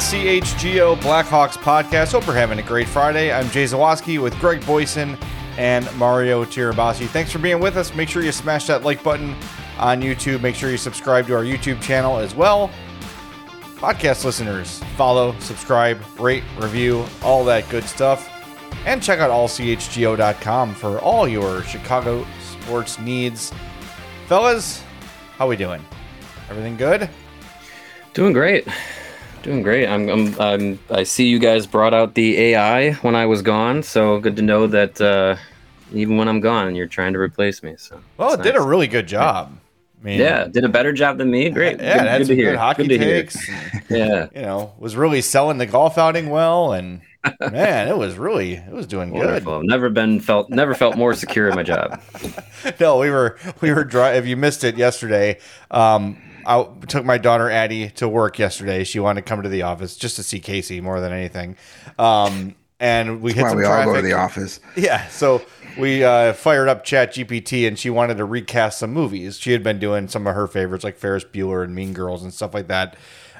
the CHGO Blackhawks podcast. Hope you're having a great Friday. I'm Jay Zawaski with Greg Boysen and Mario Tirabassi. Thanks for being with us. Make sure you smash that like button on YouTube. Make sure you subscribe to our YouTube channel as well. Podcast listeners, follow, subscribe, rate, review, all that good stuff. And check out allchgo.com for all your Chicago sports needs. Fellas, how we doing? Everything good? Doing great. Doing great. I'm, I'm, I'm, i see you guys brought out the AI when I was gone, so good to know that uh, even when I'm gone, you're trying to replace me. So well, it nice. did a really good job. I mean, yeah, did a better job than me. Great. Yeah, good, it had good some to hear. good hockey good takes. yeah, you know, was really selling the golf outing well, and man, it was really, it was doing Wonderful. good. Never been felt, never felt more secure in my job. no, we were, we were dry. If you missed it yesterday, um, I took my daughter Addie to work yesterday. She wanted to come to the office just to see Casey more than anything. Um, and we That's hit some we traffic. all go to the office. Yeah, so we uh, fired up Chat GPT, and she wanted to recast some movies. She had been doing some of her favorites, like Ferris Bueller and Mean Girls and stuff like that.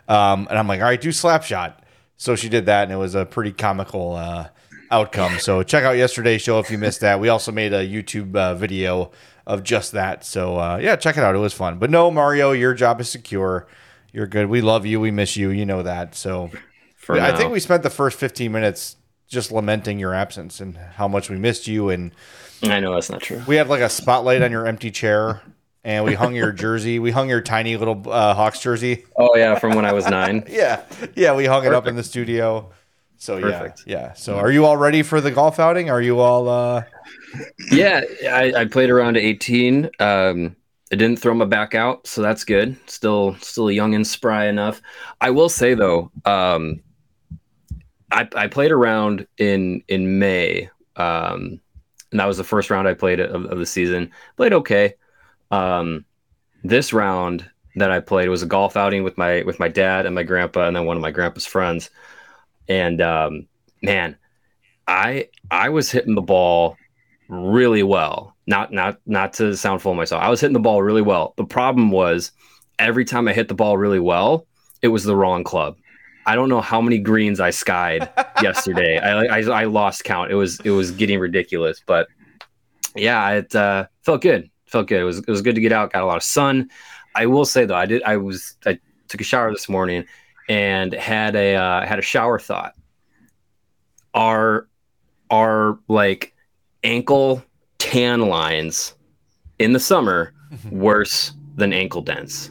Um, and I'm like, all right, do Slapshot. So she did that, and it was a pretty comical uh, outcome. So check out yesterday's show if you missed that. We also made a YouTube uh, video of just that. So uh, yeah, check it out. It was fun. But no, Mario, your job is secure. You're good. We love you. We miss you. You know that. So For I think we spent the first 15 minutes just lamenting your absence and how much we missed you. And I know that's not true. We had like a spotlight on your empty chair. And we hung your jersey. We hung your tiny little uh, Hawks jersey. Oh yeah, from when I was nine. yeah, yeah. We hung Perfect. it up in the studio. So Perfect. yeah, yeah. So are you all ready for the golf outing? Are you all? uh yeah, I, I, played around 18. Um, I didn't throw my back out, so that's good. Still, still young and spry enough. I will say though, um, I, I played around in in May, um, and that was the first round I played of, of the season. Played okay. Um, this round that I played was a golf outing with my with my dad and my grandpa, and then one of my grandpa's friends. And um, man, I I was hitting the ball really well. Not not not to sound full of myself. I was hitting the ball really well. The problem was every time I hit the ball really well, it was the wrong club. I don't know how many greens I skied yesterday. I, I, I lost count. It was it was getting ridiculous, but yeah, it uh, felt good. Felt good. It was it was good to get out. Got a lot of sun. I will say though, I did. I was I took a shower this morning and had a uh, had a shower thought. Are are like ankle tan lines in the summer mm-hmm. worse than ankle dents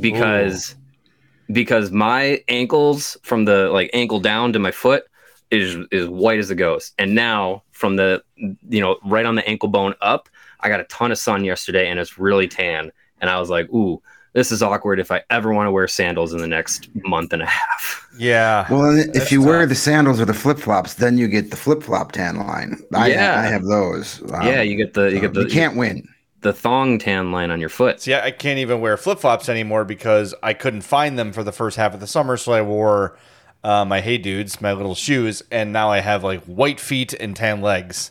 because Ooh. because my ankles from the like ankle down to my foot is is white as a ghost and now from the you know right on the ankle bone up i got a ton of sun yesterday and it's really tan and i was like ooh this is awkward if I ever want to wear sandals in the next month and a half. Yeah. Well, if you tough. wear the sandals or the flip flops, then you get the flip flop tan line. I, yeah. I have those. Um, yeah, you get the you get the you can't win the thong tan line on your foot. See, I can't even wear flip flops anymore because I couldn't find them for the first half of the summer, so I wore uh, my Hey Dudes, my little shoes, and now I have like white feet and tan legs.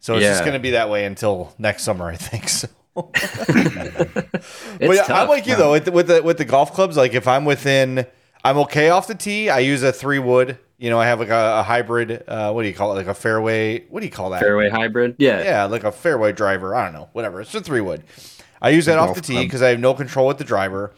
So it's yeah. just going to be that way until next summer, I think. So. but yeah, I'm like you though with the, with the with the golf clubs. Like if I'm within, I'm okay off the tee. I use a three wood. You know, I have like a, a hybrid. Uh, what do you call it? Like a fairway. What do you call that? Fairway hybrid. Yeah, yeah, like a fairway driver. I don't know. Whatever. It's a three wood. I use that off the tee because I have no control with the driver,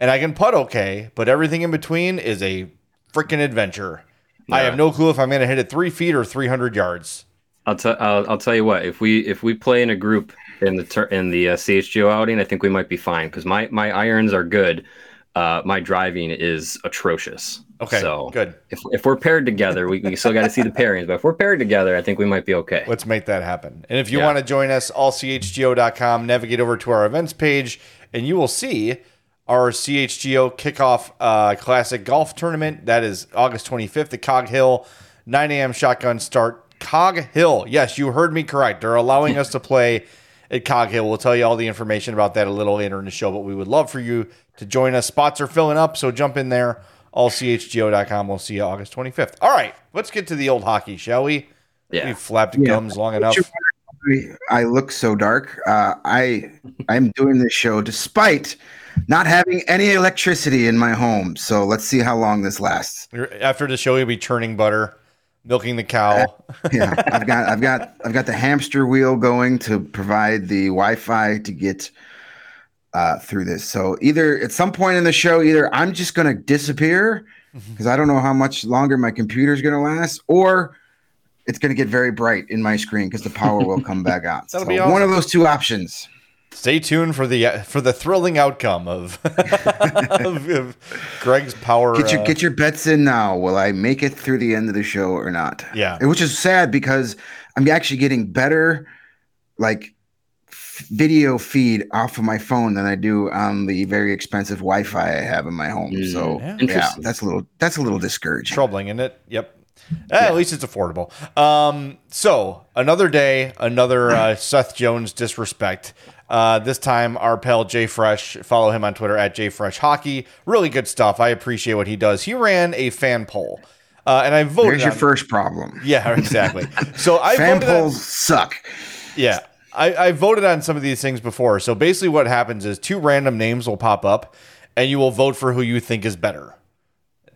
and I can putt okay. But everything in between is a freaking adventure. Yeah. I have no clue if I'm going to hit it three feet or 300 yards. I'll, t- I'll, I'll tell you what. If we if we play in a group in the ter- in the uh, CHGO outing, I think we might be fine because my my irons are good. Uh, my driving is atrocious. Okay, so good. If, if we're paired together, we, we still got to see the pairings. But if we're paired together, I think we might be okay. Let's make that happen. And if you yeah. want to join us, allchgo.com, navigate over to our events page, and you will see our CHGO kickoff uh, classic golf tournament. That is August 25th at Cog Hill, 9 a.m. shotgun start. Cog Hill. Yes, you heard me correct. They're allowing us to play at Coghill. We'll tell you all the information about that a little later in the show, but we would love for you to join us. Spots are filling up, so jump in there. AllCHGO.com. We'll see you August 25th. All right, let's get to the old hockey, shall we? Yeah. We've flapped yeah. gums long enough. Actually, I look so dark. Uh, I I'm doing this show despite not having any electricity in my home. So let's see how long this lasts. After the show, you'll be churning butter, milking the cow. Uh, yeah, I've got I've got I've got the hamster wheel going to provide the Wi-Fi to get uh, through this. So either at some point in the show, either I'm just going to disappear because I don't know how much longer my computer is going to last, or it's going to get very bright in my screen because the power will come back on. so awesome. one of those two options. Stay tuned for the for the thrilling outcome of, of, of, Greg's power. Get your uh, get your bets in now. Will I make it through the end of the show or not? Yeah, which is sad because I'm actually getting better, like video feed off of my phone than I do on the very expensive Wi-Fi I have in my home. Mm, so yeah, yeah that's a little that's a little discouraging. Troubling, isn't it? Yep. Eh, yeah. At least it's affordable. Um, so another day, another uh, Seth Jones disrespect. Uh, this time, our pal Jay Fresh, follow him on Twitter at Jay Fresh Hockey. Really good stuff. I appreciate what he does. He ran a fan poll. Uh, and I voted. There's your on, first problem. Yeah, exactly. So I fan polls on, suck. Yeah, I, I voted on some of these things before. So basically, what happens is two random names will pop up, and you will vote for who you think is better.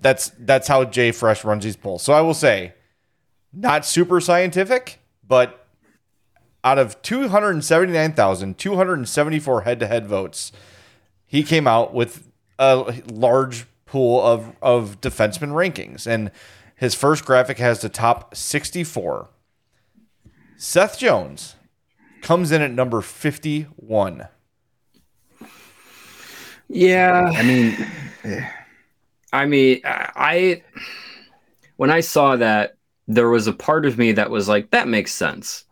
That's that's how Jay Fresh runs these polls. So I will say, not super scientific, but out of 279,274 head-to-head votes, he came out with a large pool of of defenseman rankings, and his first graphic has the top 64. Seth Jones comes in at number 51. Yeah. I mean. I mean, I when I saw that, there was a part of me that was like, that makes sense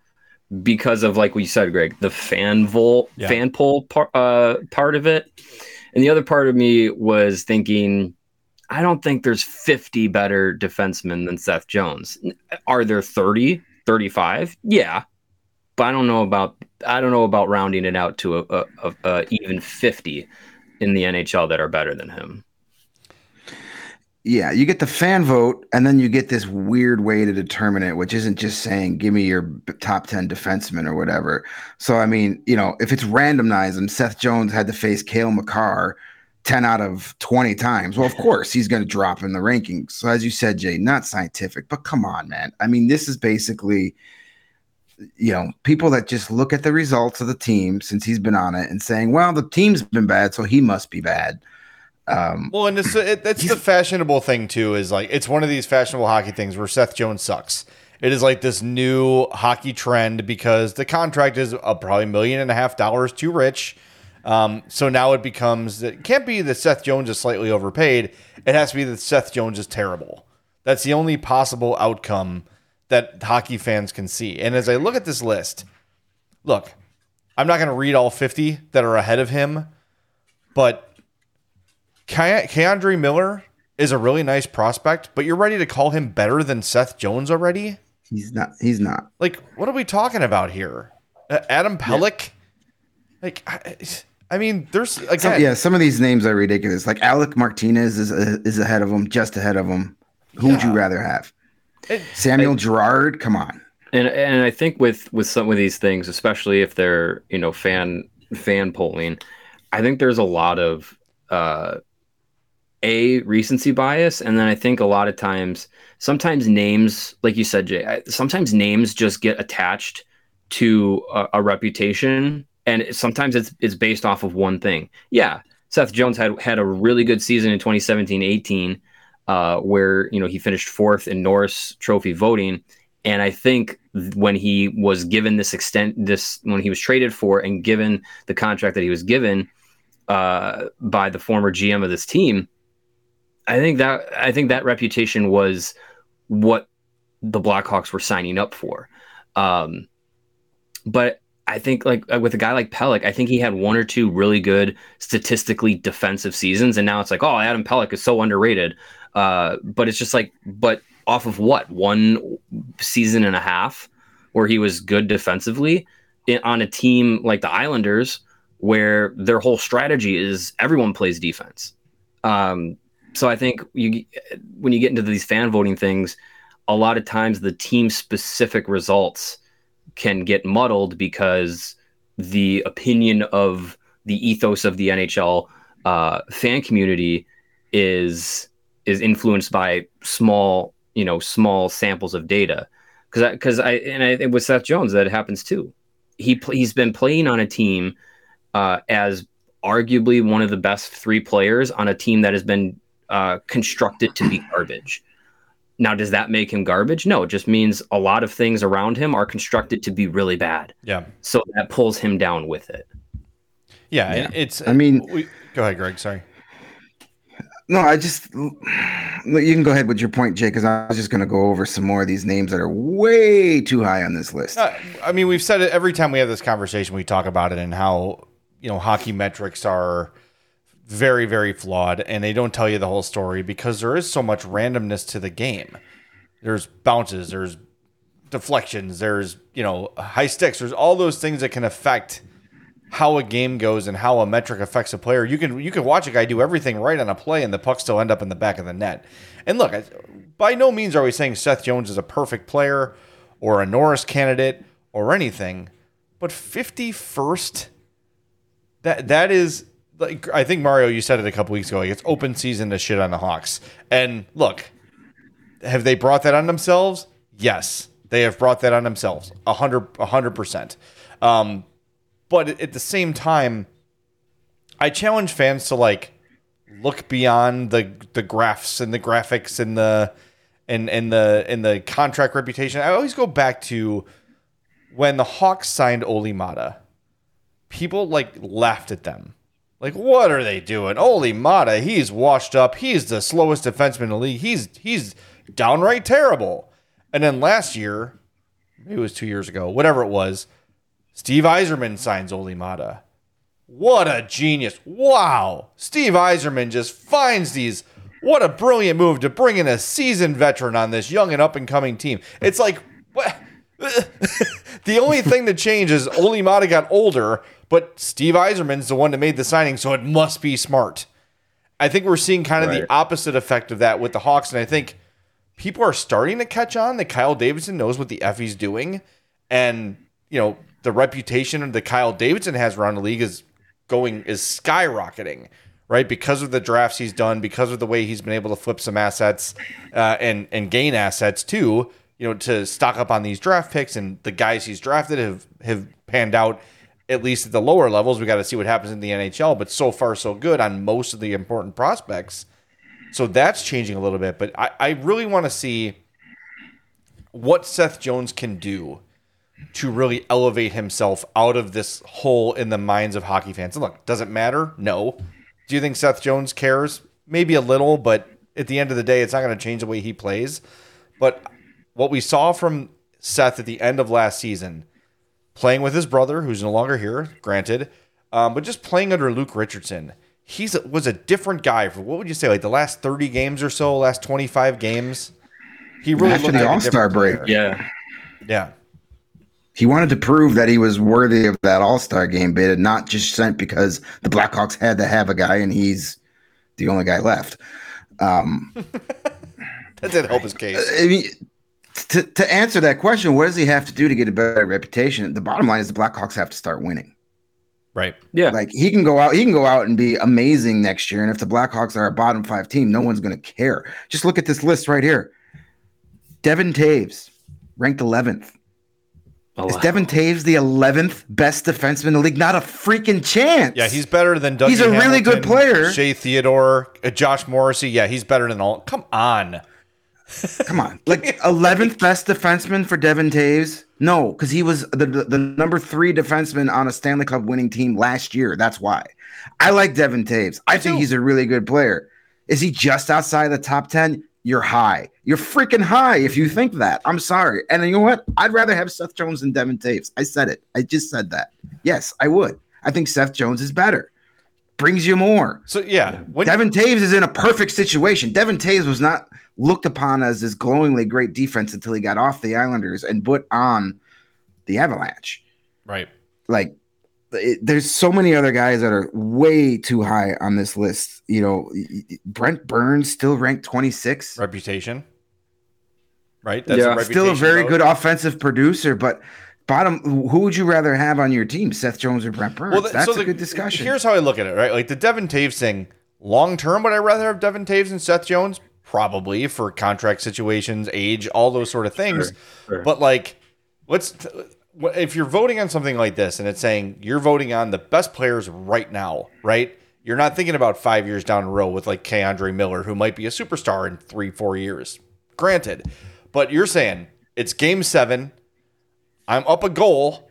because of like we said, Greg, the fan vol yeah. fan poll par- uh, part of it, and the other part of me was thinking, I don't think there's 50 better defensemen than Seth Jones. Are there 30, 35? Yeah, but I don't know about I don't know about rounding it out to a, a, a, a even 50 in the NHL that are better than him yeah, you get the fan vote, and then you get this weird way to determine it, which isn't just saying give me your top ten defensemen or whatever. So I mean, you know, if it's randomized and Seth Jones had to face Cale Makar ten out of twenty times, well, of course he's going to drop in the rankings. So as you said, Jay, not scientific, but come on, man. I mean, this is basically, you know, people that just look at the results of the team since he's been on it and saying, well, the team's been bad, so he must be bad. Um, well, and it's it, that's the fashionable thing too. Is like it's one of these fashionable hockey things where Seth Jones sucks. It is like this new hockey trend because the contract is a probably million and a half dollars too rich. Um, so now it becomes it can't be that Seth Jones is slightly overpaid. It has to be that Seth Jones is terrible. That's the only possible outcome that hockey fans can see. And as I look at this list, look, I'm not going to read all 50 that are ahead of him, but K'Andre Miller is a really nice prospect, but you're ready to call him better than Seth Jones already? He's not. He's not. Like, what are we talking about here? Uh, Adam Pelech? Yeah. Like, I, I, mean, there's again. Some, yeah, some of these names are ridiculous. Like Alec Martinez is uh, is ahead of him, just ahead of him. Who yeah. would you rather have? It, Samuel I, Girard? Come on. And and I think with with some of these things, especially if they're you know fan fan polling, I think there's a lot of uh, a recency bias and then i think a lot of times sometimes names like you said jay sometimes names just get attached to a, a, reputation and sometimes it's it's based off of one thing. Yeah seth jones had had a really good season in 2017-18 uh, where you know he finished fourth in norris trophy voting and i think when he was given this extent this when he was traded for and given the contract that he was given uh, by the former gm of this team I think that I think that reputation was what the Blackhawks were signing up for. Um, but I think like uh, with a guy like Pelech, I think he had one or two really good statistically defensive seasons, and now it's like, oh, Adam Pelech is so underrated. Uh, but it's just like, but off of what one season and a half where he was good defensively on a team like the Islanders, where their whole strategy is everyone plays defense. Um, so I think you when you get into these fan voting things, a lot of times the team specific results can get muddled because the opinion of the ethos of the NHL uh, fan community is is influenced by small you know small samples of data because because I, and I with Seth Jones that happens too. He he's been playing on a team uh, as arguably one of the best three players on a team that has been uh, constructed to be garbage. Now, does that make him garbage? No, it just means a lot of things around him are constructed to be really bad. Yeah. So that pulls him down with it. Yeah, yeah. it's. I mean, we, go ahead, Greg. Sorry. No, I just you can go ahead with your point, Jay, because I was just going to go over some more of these names that are way too high on this list. Uh, I mean, we've said it every time we have this conversation. We talk about it and how you know hockey metrics are very, very flawed, and they don't tell you the whole story because there is so much randomness to the game. There's bounces, there's deflections, there's you know high sticks, there's all those things that can affect how a game goes and how a metric affects a player. You can you can watch a guy do everything right on a play and the puck still end up in the back of the net. And look, by no means are we saying Seth Jones is a perfect player or a Norris candidate or anything, but 51st that that is like I think Mario you said it a couple weeks ago. Like it's open season to shit on the Hawks. And look, have they brought that on themselves? Yes. They have brought that on themselves. A hundred, a hundred percent. Um, but at the same time, I challenge fans to like look beyond the the graphs and the graphics and the and and the and the contract reputation. I always go back to when the Hawks signed Olli Maatta. People like laughed at them. Like, what are they doing? Olli Maatta, he's washed up. He's the slowest defenseman in the league. He's he's downright terrible. And then last year, maybe it was two years ago, whatever it was, Steve Yzerman signs Olli Maatta. What a genius. Wow. Steve Yzerman just finds these. What a brilliant move to bring in a seasoned veteran on this young and up and coming team. It's like, what? the only thing that changed is Olli Maatta got older, but Steve Yzerman's the one that made the signing, so it must be smart. I think we're seeing kind of right. the opposite effect of that with the Hawks, and I think people are starting to catch on that Kyle Davidson knows what the F he's doing. And, you know, the reputation that Kyle Davidson has around the league is going is skyrocketing, right? Because of the drafts he's done, because of the way he's been able to flip some assets uh, and and gain assets too, you know, to stock up on these draft picks and the guys he's drafted have have panned out at least at the lower levels. We got to see what happens in the NHL, but so far so good on most of the important prospects. So that's changing a little bit, but I, I really want to see what Seth Jones can do to really elevate himself out of this hole in the minds of hockey fans. And look, does it matter? No. Do you think Seth Jones cares? Maybe a little, but at the end of the day, it's not going to change the way he plays. But what we saw from Seth at the end of last season, playing with his brother, who's no longer here, granted, um, but just playing under Luke Richardson, he was a different guy for what would you say, like the last 30 games or so, last 25 games? He really after the like All Star break. Yeah. Yeah he wanted to prove that he was worthy of that All Star game bid and not just sent because the Blackhawks had to have a guy and he's the only guy left. Um, that didn't help his case. I mean, to, to answer that question, what does he have to do to get a better reputation? The bottom line is the Blackhawks have to start winning. Right. Yeah. Like he can go out, he can go out and be amazing next year. And if the Blackhawks are a bottom five team, no one's going to care. Just look at this list right here. Devon Toews, ranked 11th. Oh, is Devon Toews the 11th best defenseman in the league? Not a freaking chance. Yeah, he's better than Doug. He's a Hamilton, really good player. Shea Theodore, uh, Josh Morrissey. Yeah, he's better than all. Come on. Come on. Like 11th best defenseman for Devon Toews. No, because he was the, the, the number three defenseman on a Stanley Cup winning team last year. That's why. I like Devon Toews. I think he's a really good player. Is he just outside the top 10? you're high. You're freaking high if you think that. I'm sorry. And you know what? I'd rather have Seth Jones than Devon Toews. I said it. I just said that. Yes, I would. I think Seth Jones is better. Brings you more. So yeah, when- Devon Toews is in a perfect situation. Devon Toews was not looked upon as this glowingly great defense until he got off the Islanders and put on the Avalanche. Right. Like it, there's so many other guys that are way too high on this list. You know, Brent Burns still ranked 26. Reputation, right? That's yeah, a still a very good offensive producer, but bottom. Who would you rather have on your team, Seth Jones or Brent Burns? th- That's so a the- good discussion. Here's how I look at it, right? Like the Devon Toews thing, long term, would I rather have Devon Toews and Seth Jones? Probably for contract situations, age, all those sort of things. sure. But like, let's if you're voting on something like this and it's saying you're voting on the best players right now, right? You're not thinking about five years down the road with like K'Andre Miller, who might be a superstar in three, four years. Granted, but you're saying it's game seven. I'm up a goal.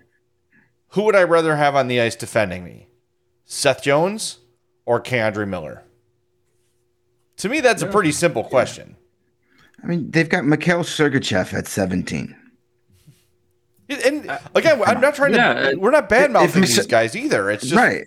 Who would I rather have on the ice defending me? Seth Jones or K'Andre Miller? To me, that's a pretty simple question. I mean, they've got Mikhail Sergachev at 17. And again, I'm not trying to. Yeah, we're not bad mouthing these guys either. It's just right.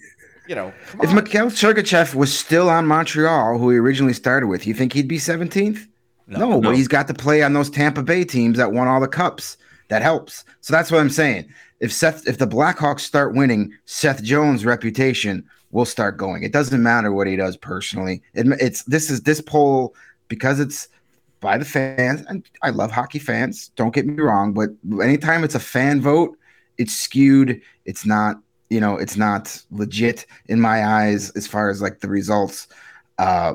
you know. If on. Mikhail Sergachev was still on Montreal, who he originally started with, you think he'd be 17th? No, but he's got to play on those Tampa Bay teams that won all the cups. That helps. So that's what I'm saying. If Seth, if the Blackhawks start winning, Seth Jones' reputation will start going. It doesn't matter what he does personally. It, it's this is this poll because it's by the fans, and I love hockey fans. Don't get me wrong, but anytime it's a fan vote, it's skewed. It's not, you know, it's not legit in my eyes as far as like the results. Uh,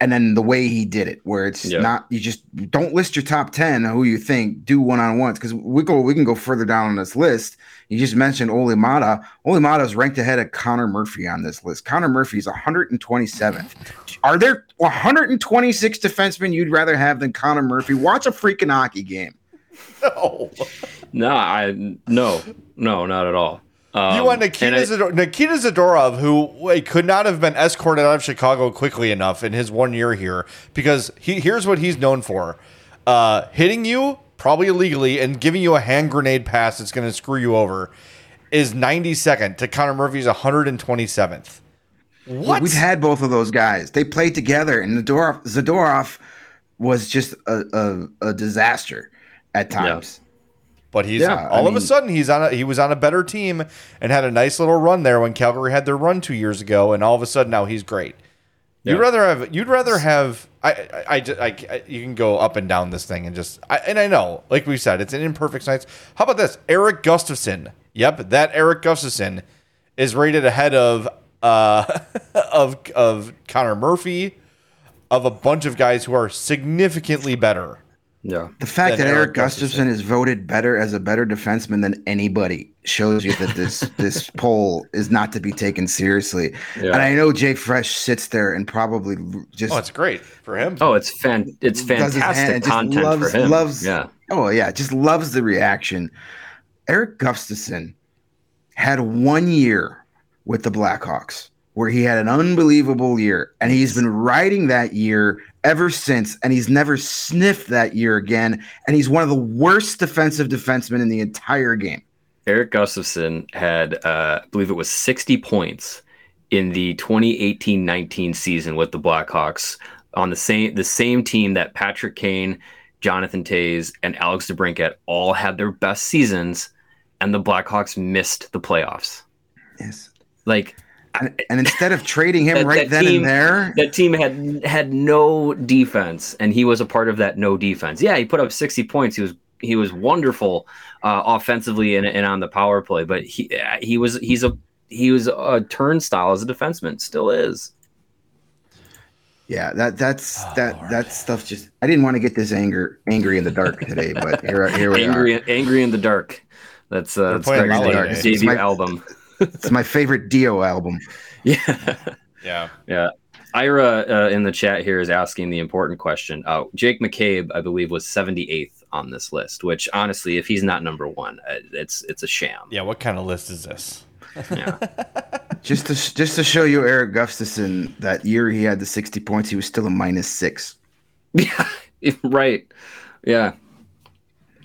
and then the way he did it, where it's Yeah. not you just don't list your top ten who you think do one on ones because we go we can go further down on this list. You just mentioned Olli Maatta. Olli Maatta is ranked ahead of Connor Murphy on this list. Connor Murphy is 127th. Are there 126 defensemen you'd rather have than Connor Murphy? Watch a freaking hockey game. No. No, I no, no, not at all. Um, You want Nikita, I- Zador- Nikita Zadorov, who could not have been escorted out of Chicago quickly enough in his one year here, because he here's what he's known for: uh, hitting you probably illegally and giving you a hand grenade pass that's going to screw you over. Is 92nd to Connor Murphy's 127th. What? We've had both of those guys. They played together, and Zadorov, Zadorov was just a, a, a disaster at times. But he's Yeah, all I of a sudden he's on a he was on a better team and had a nice little run there when Calgary had their run two years ago, and all of a sudden now he's great. You'd rather have you'd rather have I I, I, I- I- you can go up and down this thing and just I, and I know like we said it's an imperfect science. How about this Erik Gustafsson? Yep, that Erik Gustafsson is rated ahead of uh of of Connor Murphy, of a bunch of guys who are significantly better. Yeah, The fact than that Eric Erik Gustafsson is voted better as a better defenseman than anybody shows you that this this poll is not to be taken seriously. Yeah. And I know Jay Fresh sits there and probably just Oh, it's great for him. Oh, it's fan, it's does his hand fantastic and just content loves, for him. Loves, yeah, Oh yeah, just loves the reaction. Erik Gustafsson had one year with the Blackhawks where he had an unbelievable year, and he's been riding that year ever since, and he's never sniffed that year again. And he's one of the worst defensive defensemen in the entire game. Erik Gustafsson had, uh, I believe it was 60 points in the 2018-19 season with the Blackhawks on the same the same team that Patrick Kane, Jonathan Toews, and Alex DeBrincat all had their best seasons, and the Blackhawks missed the playoffs. Yes. Like And, and instead of trading him That- right that then team- and there, that team had had no defense, and he was a part of that no defense. Yeah, he put up 60 points. He was he was wonderful uh, offensively and, and on the power play, but he he was he's a he was a turnstile as a defenseman, still is. yeah, that that's Oh, that Lord. that stuff. Just I didn't want to get this anger angry in the dark today, but here here we are. Angry angry in the dark. That's uh, that's playing Greg's Molly debut- today. debut My- album. It's my favorite Dio album. Yeah. Yeah. Yeah. Ira uh, in the chat here is asking the important question. Uh, Jake McCabe, I believe, was 78th on this list. Which, honestly, if he's not number one, uh, it's it's a sham. Yeah, what kind of list is this? Yeah. Just to just to show you Erik Gustafsson, that year he had the 60 points, he was still a minus six. Yeah, right. Yeah.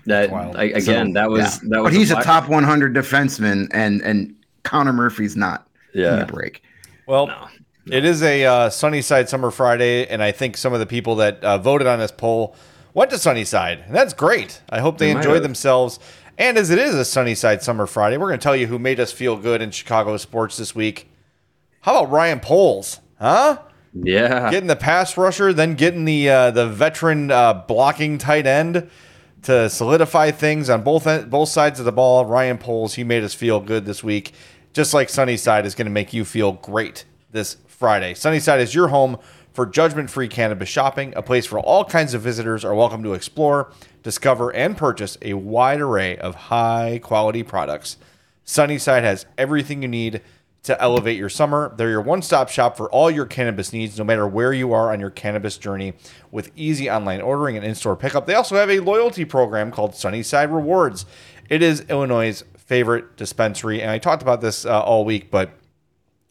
That wild. I, again, So, that was yeah. that was But he's a black- top 100 defenseman, and and Connor Murphy's not. Give me a Yeah. break. Well, No. it is a uh, Sunnyside Summer Friday, and I think some of the people that uh, voted on this poll went to Sunnyside, and that's great. I hope they, They enjoyed themselves. And as it is a Sunnyside Summer Friday, we're going to tell you who made us feel good in Chicago sports this week. How about Ryan Poles? Huh? Yeah. Getting the pass rusher, then getting the uh, the veteran uh, blocking tight end to solidify things on both both sides of the ball. Ryan Poles, he made us feel good this week, just like Sunnyside is going to make you feel great this Friday. Sunnyside is your home for judgment-free cannabis shopping, a place where all kinds of visitors are welcome to explore, discover, and purchase a wide array of high-quality products. Sunnyside has everything you need to elevate your summer. They're your one stop shop for all your cannabis needs, no matter where you are on your cannabis journey, with easy online ordering and in store pickup. They also have a loyalty program called Sunnyside Rewards. It is Illinois' favorite dispensary, and I talked about this uh, all week, but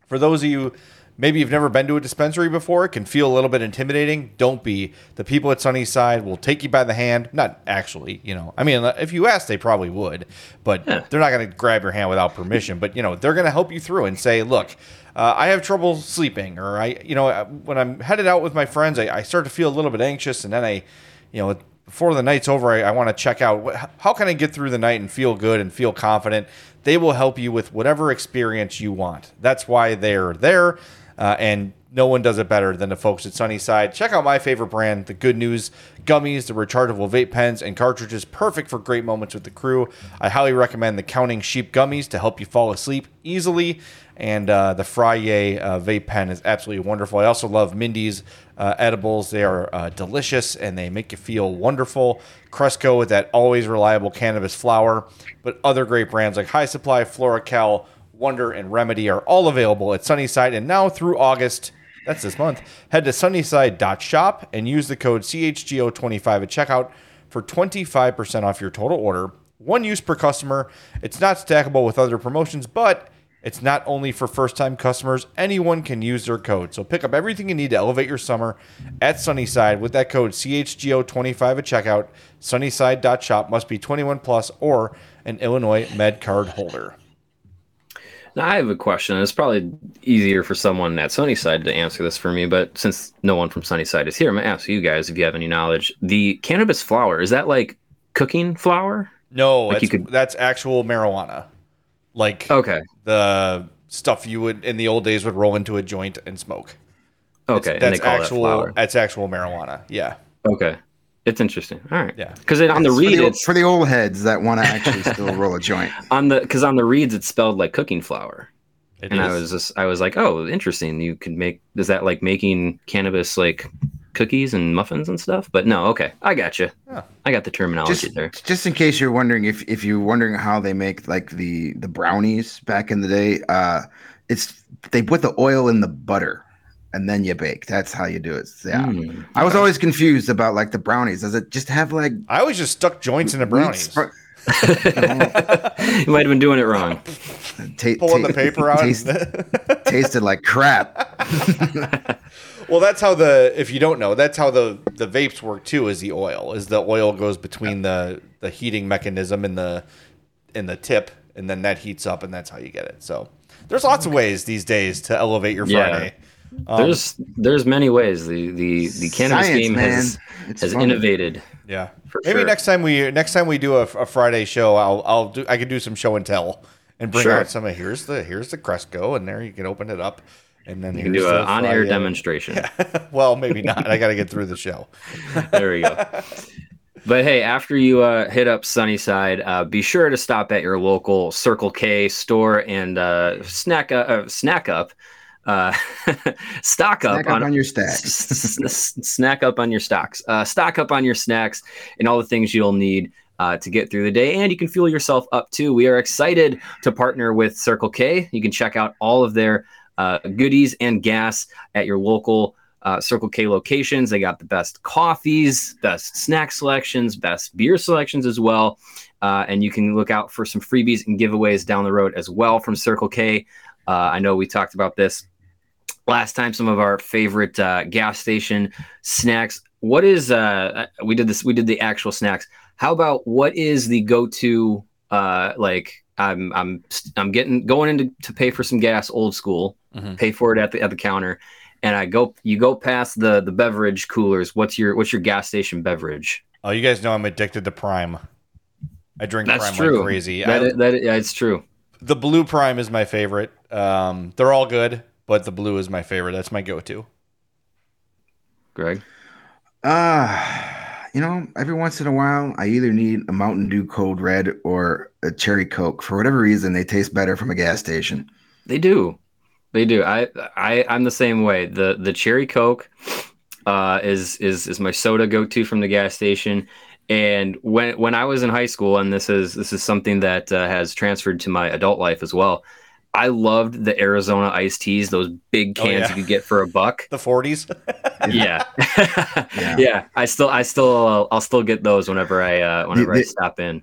for those of you maybe you've never been to a dispensary before, it can feel a little bit intimidating. Don't be. The people at Sunnyside will take you by the hand. Not actually, you know. I mean, if you ask, they probably would, but they're not going to grab your hand without permission. But you know, they're going to help you through and say, "Look, uh, I have trouble sleeping," or I, you know, when I'm headed out with my friends, I, I start to feel a little bit anxious, and then I, you know. Before the night's over, I, I want to check out how can I get through the night and feel good and feel confident. They will help you with whatever experience you want. That's why they're there. Uh, and no one does it better than the folks at Sunnyside. Check out my favorite brand, the Good News Gummies, the rechargeable vape pens and cartridges, perfect for great moments with the crew. I highly recommend the Counting Sheep Gummies to help you fall asleep easily. And uh, the Frye uh, vape pen is absolutely wonderful. I also love Mindy's uh, edibles. They are uh, delicious and they make you feel wonderful. Cresco with that always reliable cannabis flower, but other great brands like High Supply, Floracal, Wonder, and Remedy are all available at Sunnyside. And now through August, that's this month, head to sunnyside.shop and use the code CHGO25 at checkout for 25% off your total order. One use per customer. It's not stackable with other promotions, but it's not only for first time customers. Anyone can use their code. So pick up everything you need to elevate your summer at Sunnyside with that code CHGO25 at checkout. Sunnyside.shop must be 21 plus or an Illinois Med card holder. Now I have a question. It's probably easier for someone at Sunnyside to answer this for me, but since no one from Sunnyside is here, I'm gonna ask you guys if you have any knowledge. The cannabis flower is that like cooking flour? No, Like that's, you could- that's actual marijuana. Like Okay, the stuff you would in the old days would roll into a joint and smoke. okay, and That's they call actual that flower. that's actual marijuana. Yeah. Okay, it's interesting. All right, Yeah. because on the It's read for the, it's for the old heads that want to actually still roll a joint. on the because on the reads it's spelled like cooking flour. It and I was just I was like, oh, interesting. You could make is that like making cannabis like cookies and muffins and stuff? But no, okay, I got you. Yeah. I got the terminology Just, there. just in case you're wondering if if you're wondering how they make like the the brownies back in the day, uh, it's they put the oil in the butter and then you bake. That's how you do it. Yeah. Mm. I was always confused about like the brownies. Does it just have like I always just stuck joints in the brownies. spr- you might have been doing it wrong. ta- Pulling ta- the paper out. taste- tasted like crap. well, that's how the if you don't know, that's how the the vapes work too. Is the oil? Is the oil goes between the the heating mechanism and the in the tip, and then that heats up, and that's how you get it. So there's lots of ways these days to elevate your Yeah. Friday. Um, There's there's many ways the the the cannabis Science, game has. It's has fun. innovated. Yeah. Maybe sure. next time we next time we do a, a Friday show, I'll I'll do I could do some show and tell and bring Sure. out some of here's the here's the Cresco and there you can open it up and then You can do an on-air demonstration. well, maybe not. I got to get through the show. there we go. But hey, after you uh, hit up Sunnyside, uh, be sure to stop at your local Circle K store and uh, snack uh, uh, snack up, uh, stock up Snack up on your stacks. s- s- snack up on your stocks, uh, stock up on your snacks and all the things you'll need uh, to get through the day. And you can fuel yourself up too. We are excited to partner with Circle K. You can check out all of their uh, goodies and gas at your local uh, Circle K locations. They got the best coffees, best snack selections, best beer selections as well. Uh, and you can look out for some freebies and giveaways down the road as well from Circle K. Uh, I know we talked about this last time. Some of our favorite uh, gas station snacks. What is uh, we did this? We did the actual snacks. How about what is the go-to like? I'm I'm I'm getting going into to pay for some gas, old school. Mhm. Pay for it at the at the counter, and I go. You go past the the beverage coolers. What's your what's your gas station beverage? Oh, you guys know I'm addicted to Prime. I drink That's Prime true. like crazy. That I- is, that is, yeah, it's true. the blue Prime is my favorite. Um, they're all good, but the blue is my favorite. That's my go-to. Greg. Uh you know, every once in a while, I either need a Mountain Dew Code Red or a Cherry Coke. For whatever reason, they taste better from a gas station. They do, they do. I I I'm the same way. The the cherry Coke uh, is is is my soda go to from the gas station. And when when I was in high school, and this is this is something that uh, has transferred to my adult life as well. I loved the Arizona iced teas, those big Oh, cans yeah. you could get for a buck. The 40s. yeah. Yeah. yeah, I still, I still, uh, I'll still get those whenever I, uh, whenever I the- stop in.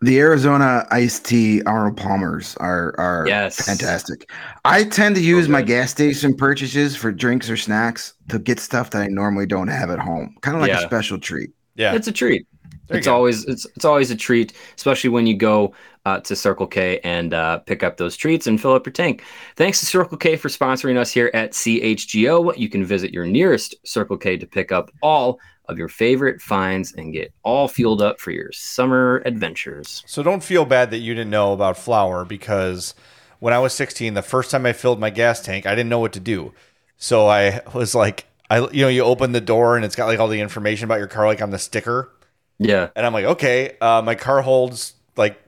The Arizona iced tea Arnold Palmers are are Yes. fantastic. I tend to use my gas station purchases for drinks or snacks to get stuff that I normally don't have at home. Kind of like Yeah. a special treat. Yeah. It's a treat. There it's always, it's, it's always a treat, especially when you go uh, to Circle K and uh, pick up those treats and fill up your tank. Thanks to Circle K for sponsoring us here at CHGO. You can visit your nearest Circle K to pick up all of your favorite finds and get all fueled up for your summer adventures. So don't feel bad that you didn't know about flour because when I was 16, the first time I filled my gas tank, I didn't know what to do. So I was like, I you know, you open the door and it's got like all the information about your car like on the sticker. Yeah. And I'm like, okay, uh, my car holds like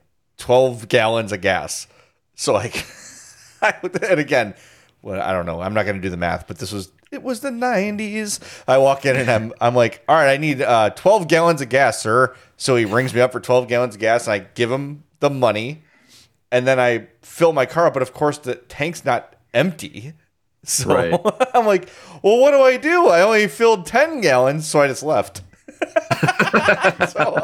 12 gallons of gas. So like, I, and again, well, I don't know. I'm not going to do the math, but this was it was the 90s. I walk in and I'm I'm like, all right, I need uh, 12 gallons of gas, sir. So he rings me up for 12 gallons of gas, and I give him the money, and then I fill my car up. But of course, the tank's not empty. So Right. I'm like, well, what do I do? I only filled 10 gallons, so I just left. so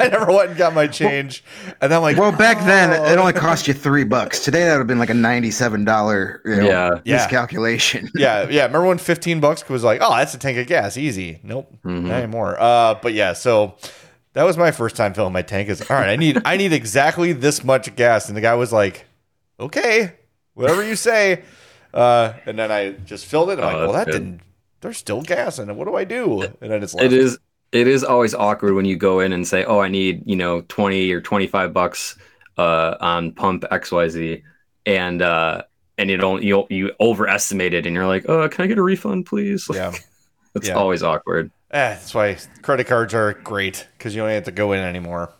I never went and got my change. And I'm like, Well, back then oh. it only cost you three bucks. Today that would have been like a ninety-seven dollar you know, Yeah. Yeah. miscalculation. yeah, yeah. Remember when 15 bucks was like, oh, that's a tank of gas, easy. Nope, Mhm. not anymore. Uh, but yeah, so that was my first time filling my tank. Is all right. I need I need exactly this much gas, and the guy was like, okay, whatever you say. Uh, and then I just filled it. And I'm Oh, like, well, that good. didn't. There's still gas in it. What do I do? And then it's left. It is it is always awkward when you go in and say, "Oh, I need, you know, 20 or 25 bucks uh on pump XYZ." And uh and you don't you you overestimate it and you're like, "Oh, can I get a refund, please?" Yeah, It's Yeah. always awkward. eh, that's why credit cards are great because you don't have to go in anymore.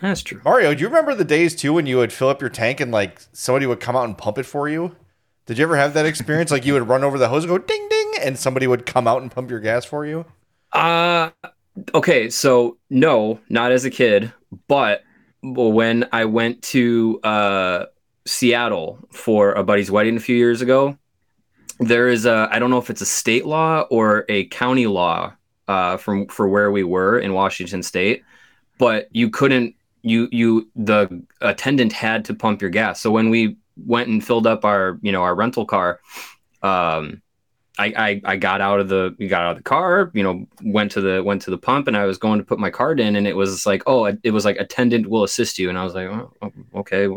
That's true. Mario, do you remember the days too when you would fill up your tank and like somebody would come out and pump it for you? Did you ever have that experience? like you would run over the hose and go ding ding, and somebody would come out and pump your gas for you? Uh okay, so no, not as a kid, but when I went to uh Seattle for a buddy's wedding a few years ago, there is a I don't know if it's a state law or a county law uh from for where we were in Washington state, but you couldn't you you the attendant had to pump your gas. So when we went and filled up our, you know, our rental car, um I, I I got out of the got out of the car, you know, went to the went to the pump, and I was going to put my card in, and it was like, oh, it was like attendant will assist you, and I was like, oh, okay,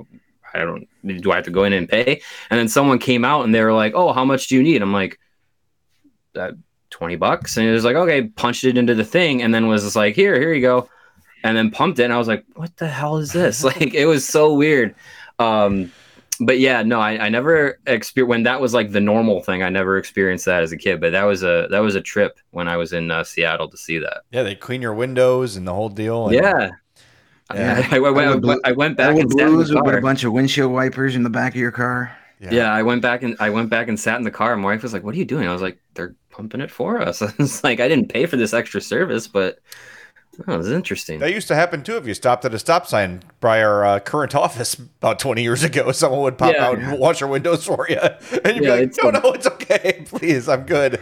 I don't, do I have to go in and pay? And then someone came out, and they were like, oh, how much do you need? I'm like, that twenty bucks, and it was like, okay, punched it into the thing, and then was just like, here, here you go, and then pumped it, and I was like, what the hell is this? like, it was so weird. Um, but yeah, no, I, I never experienced when that was like the normal thing. I never experienced that as a kid, but that was a that was a trip when I was in uh, Seattle to see that. Yeah, they clean your windows and the whole deal. and- Yeah, Yeah. I, I, went, I, went, I went back Back and sat in blues the with a car. bunch of windshield wipers in the back of your car. Yeah. I went back and I went back and sat in the car. And my wife was like, "What are you doing?" I was like, "They're pumping it for us." it's like I didn't pay for this extra service, but oh, this is interesting. That used to happen too. If you stopped at a stop sign by our uh, current office about 20 years ago, someone would pop Yeah. out and wash your windows for you. And you'd Yeah, be like, no, a- no, it's okay. Please, I'm good.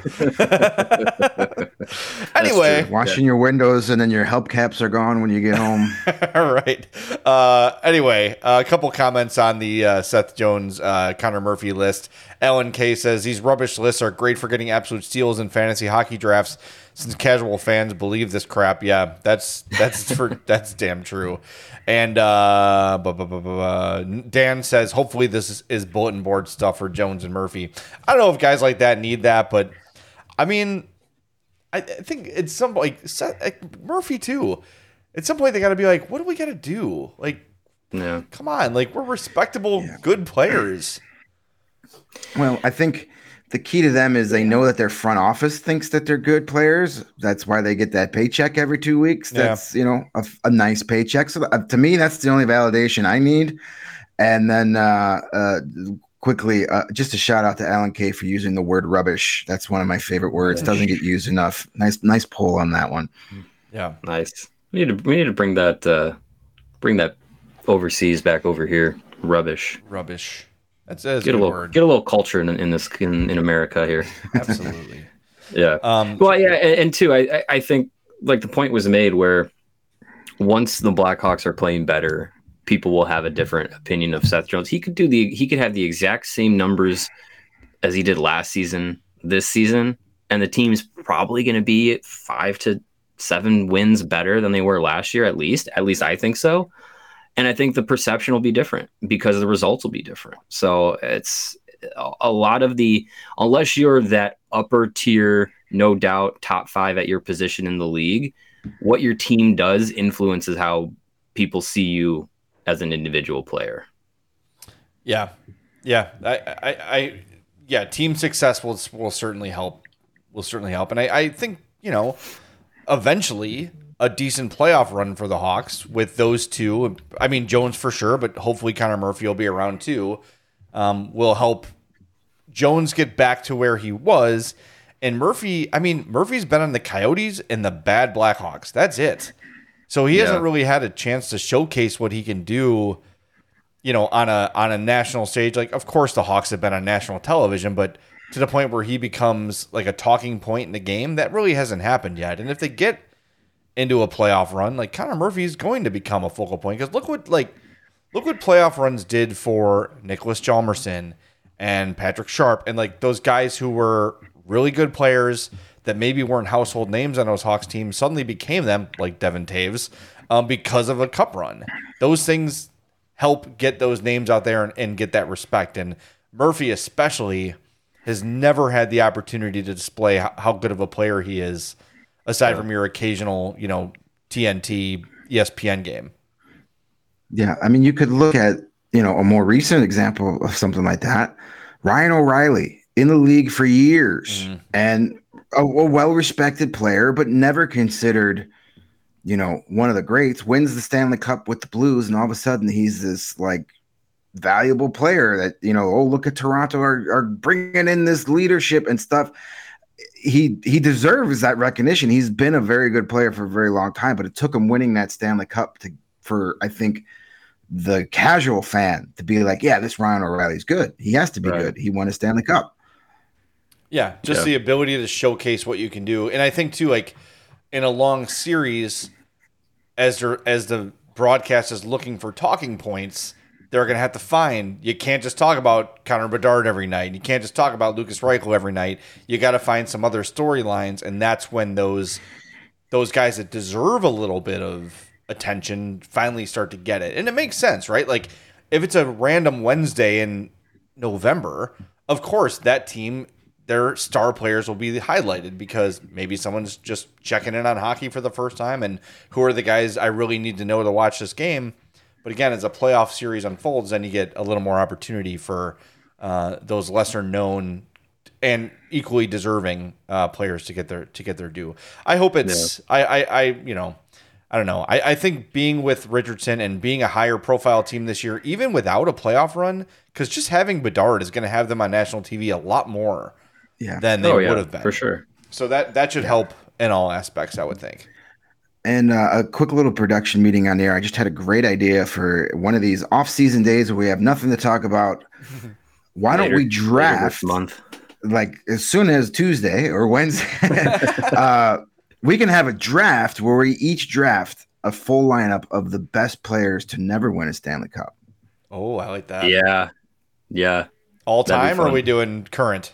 anyway, true. Washing your windows and then your help caps are gone when you get home. all right. Uh, anyway, a couple comments on the uh, Seth Jones, uh, Connor Murphy list. Ellen K says these rubbish lists are great for getting absolute steals in fantasy hockey drafts. Since casual fans believe this crap, yeah, that's that's for that's damn true. And uh, bu- bu- bu- bu- bu- Dan says, hopefully this is, is bulletin board stuff for Jones and Murphy. I don't know if guys like that need that, but I mean, I, I think it's some like, Seth- like Murphy too. At some point, they got to be like, what do we got to do? Like, yeah, come on, like we're respectable, good players. Well, I think the key to them is they know that their front office thinks that they're good players. That's why they get that paycheck every two weeks. Yeah. That's you know a, a nice paycheck. So uh, to me, that's the only validation I need. And then uh, uh, quickly, uh, just a shout out to Alan Kay for using the word rubbish. That's one of my favorite words. Doesn't get used enough. Nice, nice pull on that one. Yeah. Nice. We need to we need to bring that uh, bring that overseas back over here. Rubbish. Rubbish. That's, that's a Get a good little word. get a little culture in in this in, in America here. Absolutely. Yeah. Um, Well, yeah, and, and two, I I- I think like the point was made where once the Blackhawks are playing better, people will have a different opinion of Seth Jones. He could do the he could have the exact same numbers as he did last season, this season, and the team's probably going to be five to seven wins better than they were last year, at least. At least I think so. And I think the perception will be different because the results will be different. So it's a- lot of the unless you're that upper tier, no doubt top five at your position in the league, what your team does influences how people see you as an individual player. Yeah, yeah. I, I, I yeah. Team success will will certainly help. Will certainly help, and I, I think you know, eventually a decent playoff run for the Hawks with those two. I mean Jones for sure, but hopefully Connor Murphy will be around too. Um, will help Jones get back to where he was. And Murphy, I mean, Murphy's been on the Coyotes and the bad Blackhawks. That's it. So he hasn't really had a chance to showcase what he can do you know, on a on a national stage. Like, of course, the Hawks have been on national television, but to the point where he becomes like a talking point in the game, that really hasn't happened yet. And if they get into a playoff run, like Connor Murphy is going to become a focal point because look what like look what playoff runs did for Niklas Hjalmarsson and Patrick Sharp and like those guys who were really good players that maybe weren't household names on those Hawks teams suddenly became them, like Devon Toews, um, because of a cup run. Those things help get those names out there and, and get that respect. And Murphy, especially, has never had the opportunity to display how, how good of a player he is, aside from your occasional, you know, TNT, ESPN game. Yeah, I mean, you could look at you know a more recent example of something like that. Ryan O'Reilly in the league for years Mhm. and a, a well-respected player, but never considered, you know, one of the greats. Wins the Stanley Cup with the Blues, and all of a sudden he's this like valuable player that you know. Oh, look at Toronto are, are bringing in this leadership and stuff. He he deserves that recognition. He's been a very good player for a very long time, but it took him winning that Stanley Cup to for I think the casual fan to be like, yeah, this Ryan O'Reilly's good. He has to be Right. good. He won a Stanley Cup. Yeah, just Yeah. the ability to showcase what you can do, and I think too, like in a long series, as there, as the broadcast is looking for talking points, they're going to have to find. You can't just talk about Connor Bedard every night. You can't just talk about Lukas Reichel every night. You got to find some other storylines, and that's when those those guys that deserve a little bit of attention finally start to get it. And it makes sense, right? Like if it's a random Wednesday in November, of course that team their star players will be highlighted because maybe someone's just checking in on hockey for the first time and who are the guys I really need to know to watch this game. But again, as a playoff series unfolds, then you get a little more opportunity for uh, those lesser known and equally deserving uh, players to get their to get their due. I hope it's I, I I you know I don't know. I, I think being with Richardson and being a higher profile team this year, even without a playoff run, because just having Bedard is going to have them on national TV a lot more Yeah. than they oh would yeah, have been. for sure. So that that should help in all aspects, I would think. And uh, a quick little production meeting on the air. I just had a great idea for one of these off-season days where we have nothing to talk about. Why don't we draft month? like as soon as Tuesday or Wednesday? uh, we can have a draft where we each draft a full lineup of the best players to never win a Stanley Cup. Oh, I like that. Yeah, yeah. All That'd time, or are we doing current?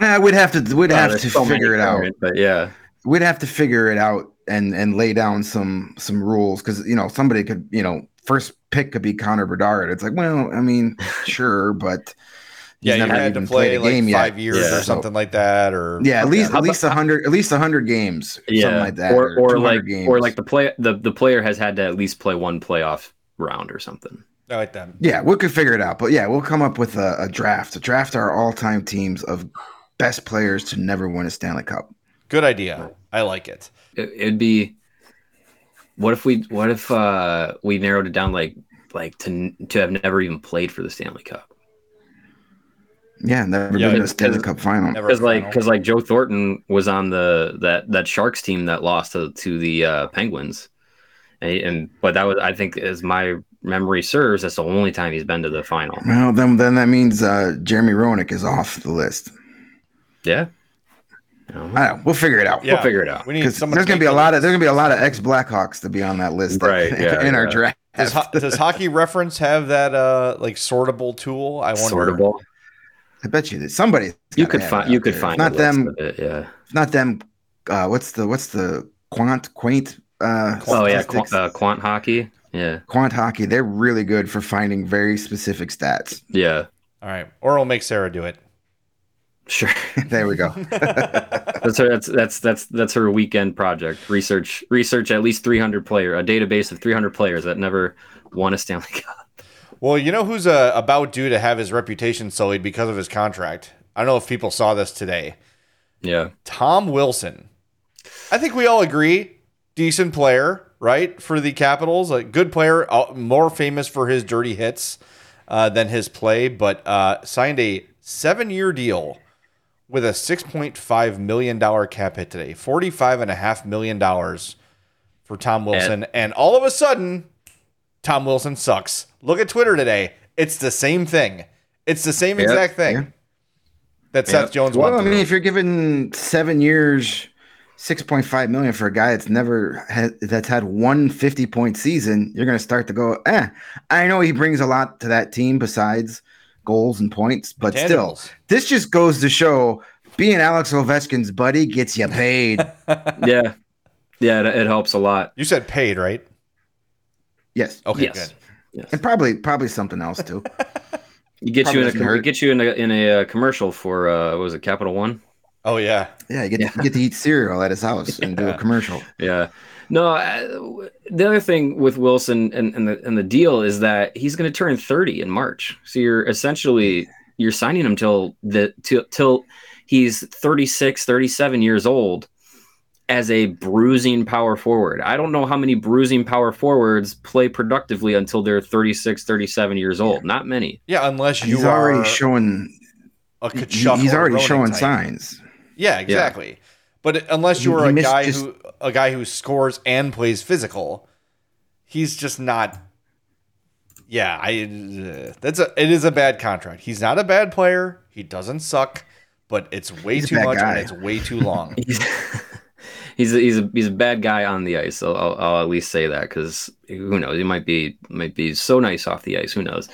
Uh, we'd have to we'd Uh, have to so figure it out. but yeah, we'd have to figure it out and and lay down some some rules because you know somebody could you know first pick could be Connor Bedard. It's like well, I mean, sure, but he's Yeah, you never had to play a like game five yet. years Yeah. or something like that, or Yeah, at least How at least a hundred at least a hundred games, something yeah, like that, or or 200 like games. or like the play the the player has had to at least play one playoff round or something. I like that. yeah, we could figure it out. But yeah, we'll come up with a, a draft. a draft our all time teams of best players to never win a Stanley Cup. Good idea. I like it. It, it'd be what if we what if uh we narrowed it down like like to to have never even played for the Stanley Cup? Yeah, never Yeah, been to a Stanley Cup final. Because like because like Joe Thornton was on the that that Sharks team that lost to, to the uh, Penguins. And, and but that was I think as my memory serves that's the only time he's been to the final. Well, then then that means uh, Jeremy Roenick is off the list. yeah. You know, I don't know. We'll figure it out. Yeah. we'll figure it out We need Because someone. there's gonna be a lot of there's gonna be a lot of ex Blackhawks to be on that list, Right, yeah, in our draft. Does, ho- does hockey reference have that uh like sortable tool? I wonder. sortable I bet you that somebody you could find you could find not them. it, yeah Not them. Uh, what's the what's the quant quaint? Uh, oh yeah qu- statistics? uh, quant hockey yeah quant hockey. They're really good for finding very specific stats. yeah All right, or we'll make Sarah do it. Sure there we go. That's her. That's that's that's that's her weekend project. Research research at least 300 player a database of 300 players that never won a Stanley Cup. Well, you know who's uh, about due to have his reputation sullied because of his contract. I don't know if people saw this today. Yeah, Tom Wilson. I think we all agree, decent player, right? For the Capitals, a good player, uh, more famous for his dirty hits uh, than his play, but uh, signed a seven-year deal with a six point five million dollar cap hit today, forty-five and a half million dollars for Tom Wilson, and all of a sudden, Tom Wilson sucks. Look at Twitter today; it's the same thing. It's the same Yep. exact thing Yeah. that Seth Jones well, went I through. mean, if you're given seven years, six point five million for a guy that's never had that's had one 50 point season, you're gonna start to go, eh. I know he brings a lot to that team besides goals and points, but still, this just goes to show being Alex Ovechkin's buddy gets you paid. yeah, yeah. It, it helps a lot. You said paid, right? yes, Okay, Yes. good. Yes. and probably probably something else too. You get Probably you in a com- get you in a in a uh, commercial for uh, what was it Capital One? Oh yeah. Yeah, you get you get to eat cereal at his house and do a commercial. Yeah. No, uh, the other thing with Wilson and, and the and the deal is that he's going to turn 30 in March. So you're essentially you're signing him till the till, till he's 36, 37 years old as a bruising power forward. I don't know how many bruising power forwards play productively until they're 36, 37 years old. Not many. Yeah, unless you He's are already showing. a Tkachuk he's already showing type. signs. Yeah, exactly. But unless you He- are a guy just- who a guy who scores and plays physical, he's just not. Yeah, I. Uh, that's a. It is a bad contract. He's not a bad player. He doesn't suck, but it's way He's too much guy. and it's way too long. He's he's a, he's a he's a bad guy on the ice. I'll, I'll, I'll at least say that because who knows? He might be might be so nice off the ice. Who knows?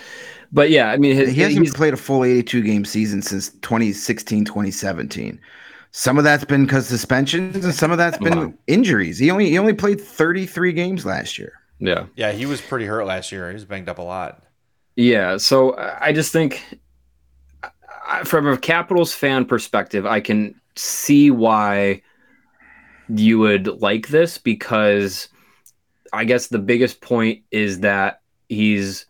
But yeah, I mean, his, He hasn't he's, played a full 82 game season since 2016, 2017. Some of that's been because suspensions, and some of that's been Wow. injuries. He only he only played 33 games last year. yeah, yeah, he was pretty hurt last year. He was banged up a lot. yeah. So I I just think, from a Capitals fan perspective, I can see why you would like this because I guess the biggest point is that he's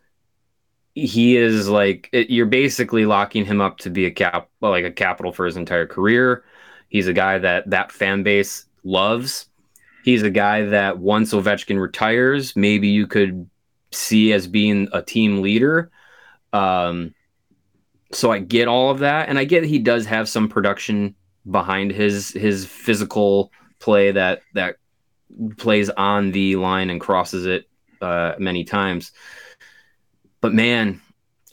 he is like it, you're basically locking him up to be a cap like a capital for his entire career. He's a guy that that fan base loves. He's a guy that once Ovechkin retires, maybe you could see as being a team leader. Um, so I get all of that, and I get he does have some production behind his his physical play that that plays on the line and crosses it uh, many times. But man,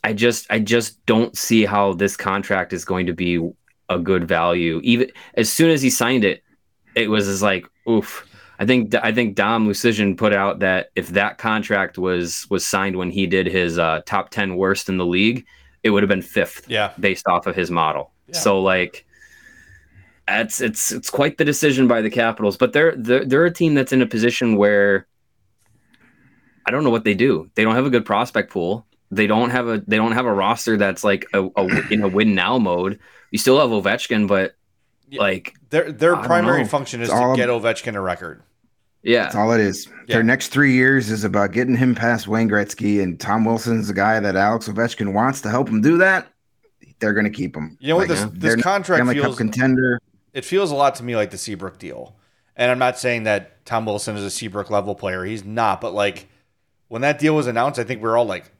I just I just don't see how this contract is going to be a good value. Even as soon as he signed it, it was just like oof. I think I think Dom Luszczyszyn put out that if that contract was was signed when he did his uh, top ten worst in the league, it would have been fifth Yeah, based off of his model. Yeah. So like it's it's it's quite the decision by the Capitals, but they're they're they're a team that's in a position where I don't know what they do. They don't have a good prospect pool. They don't have a they don't have a roster that's like a, a in a win now mode. You still have Ovechkin, but Yeah. like their their I primary function is It's to all- get Ovechkin a record. Yeah, that's all it is. Yeah. Their next three years is about getting him past Wayne Gretzky, and Tom Wilson's the guy that Alex Ovechkin wants to help him do that. they're going to keep him. You know what Like, this this not contract Stanley Cup feels contender. it feels a lot to me like the Seabrook deal. And I'm not saying that Tom Wilson is a Seabrook level player. He's not, but like when that deal was announced, I think we are all like,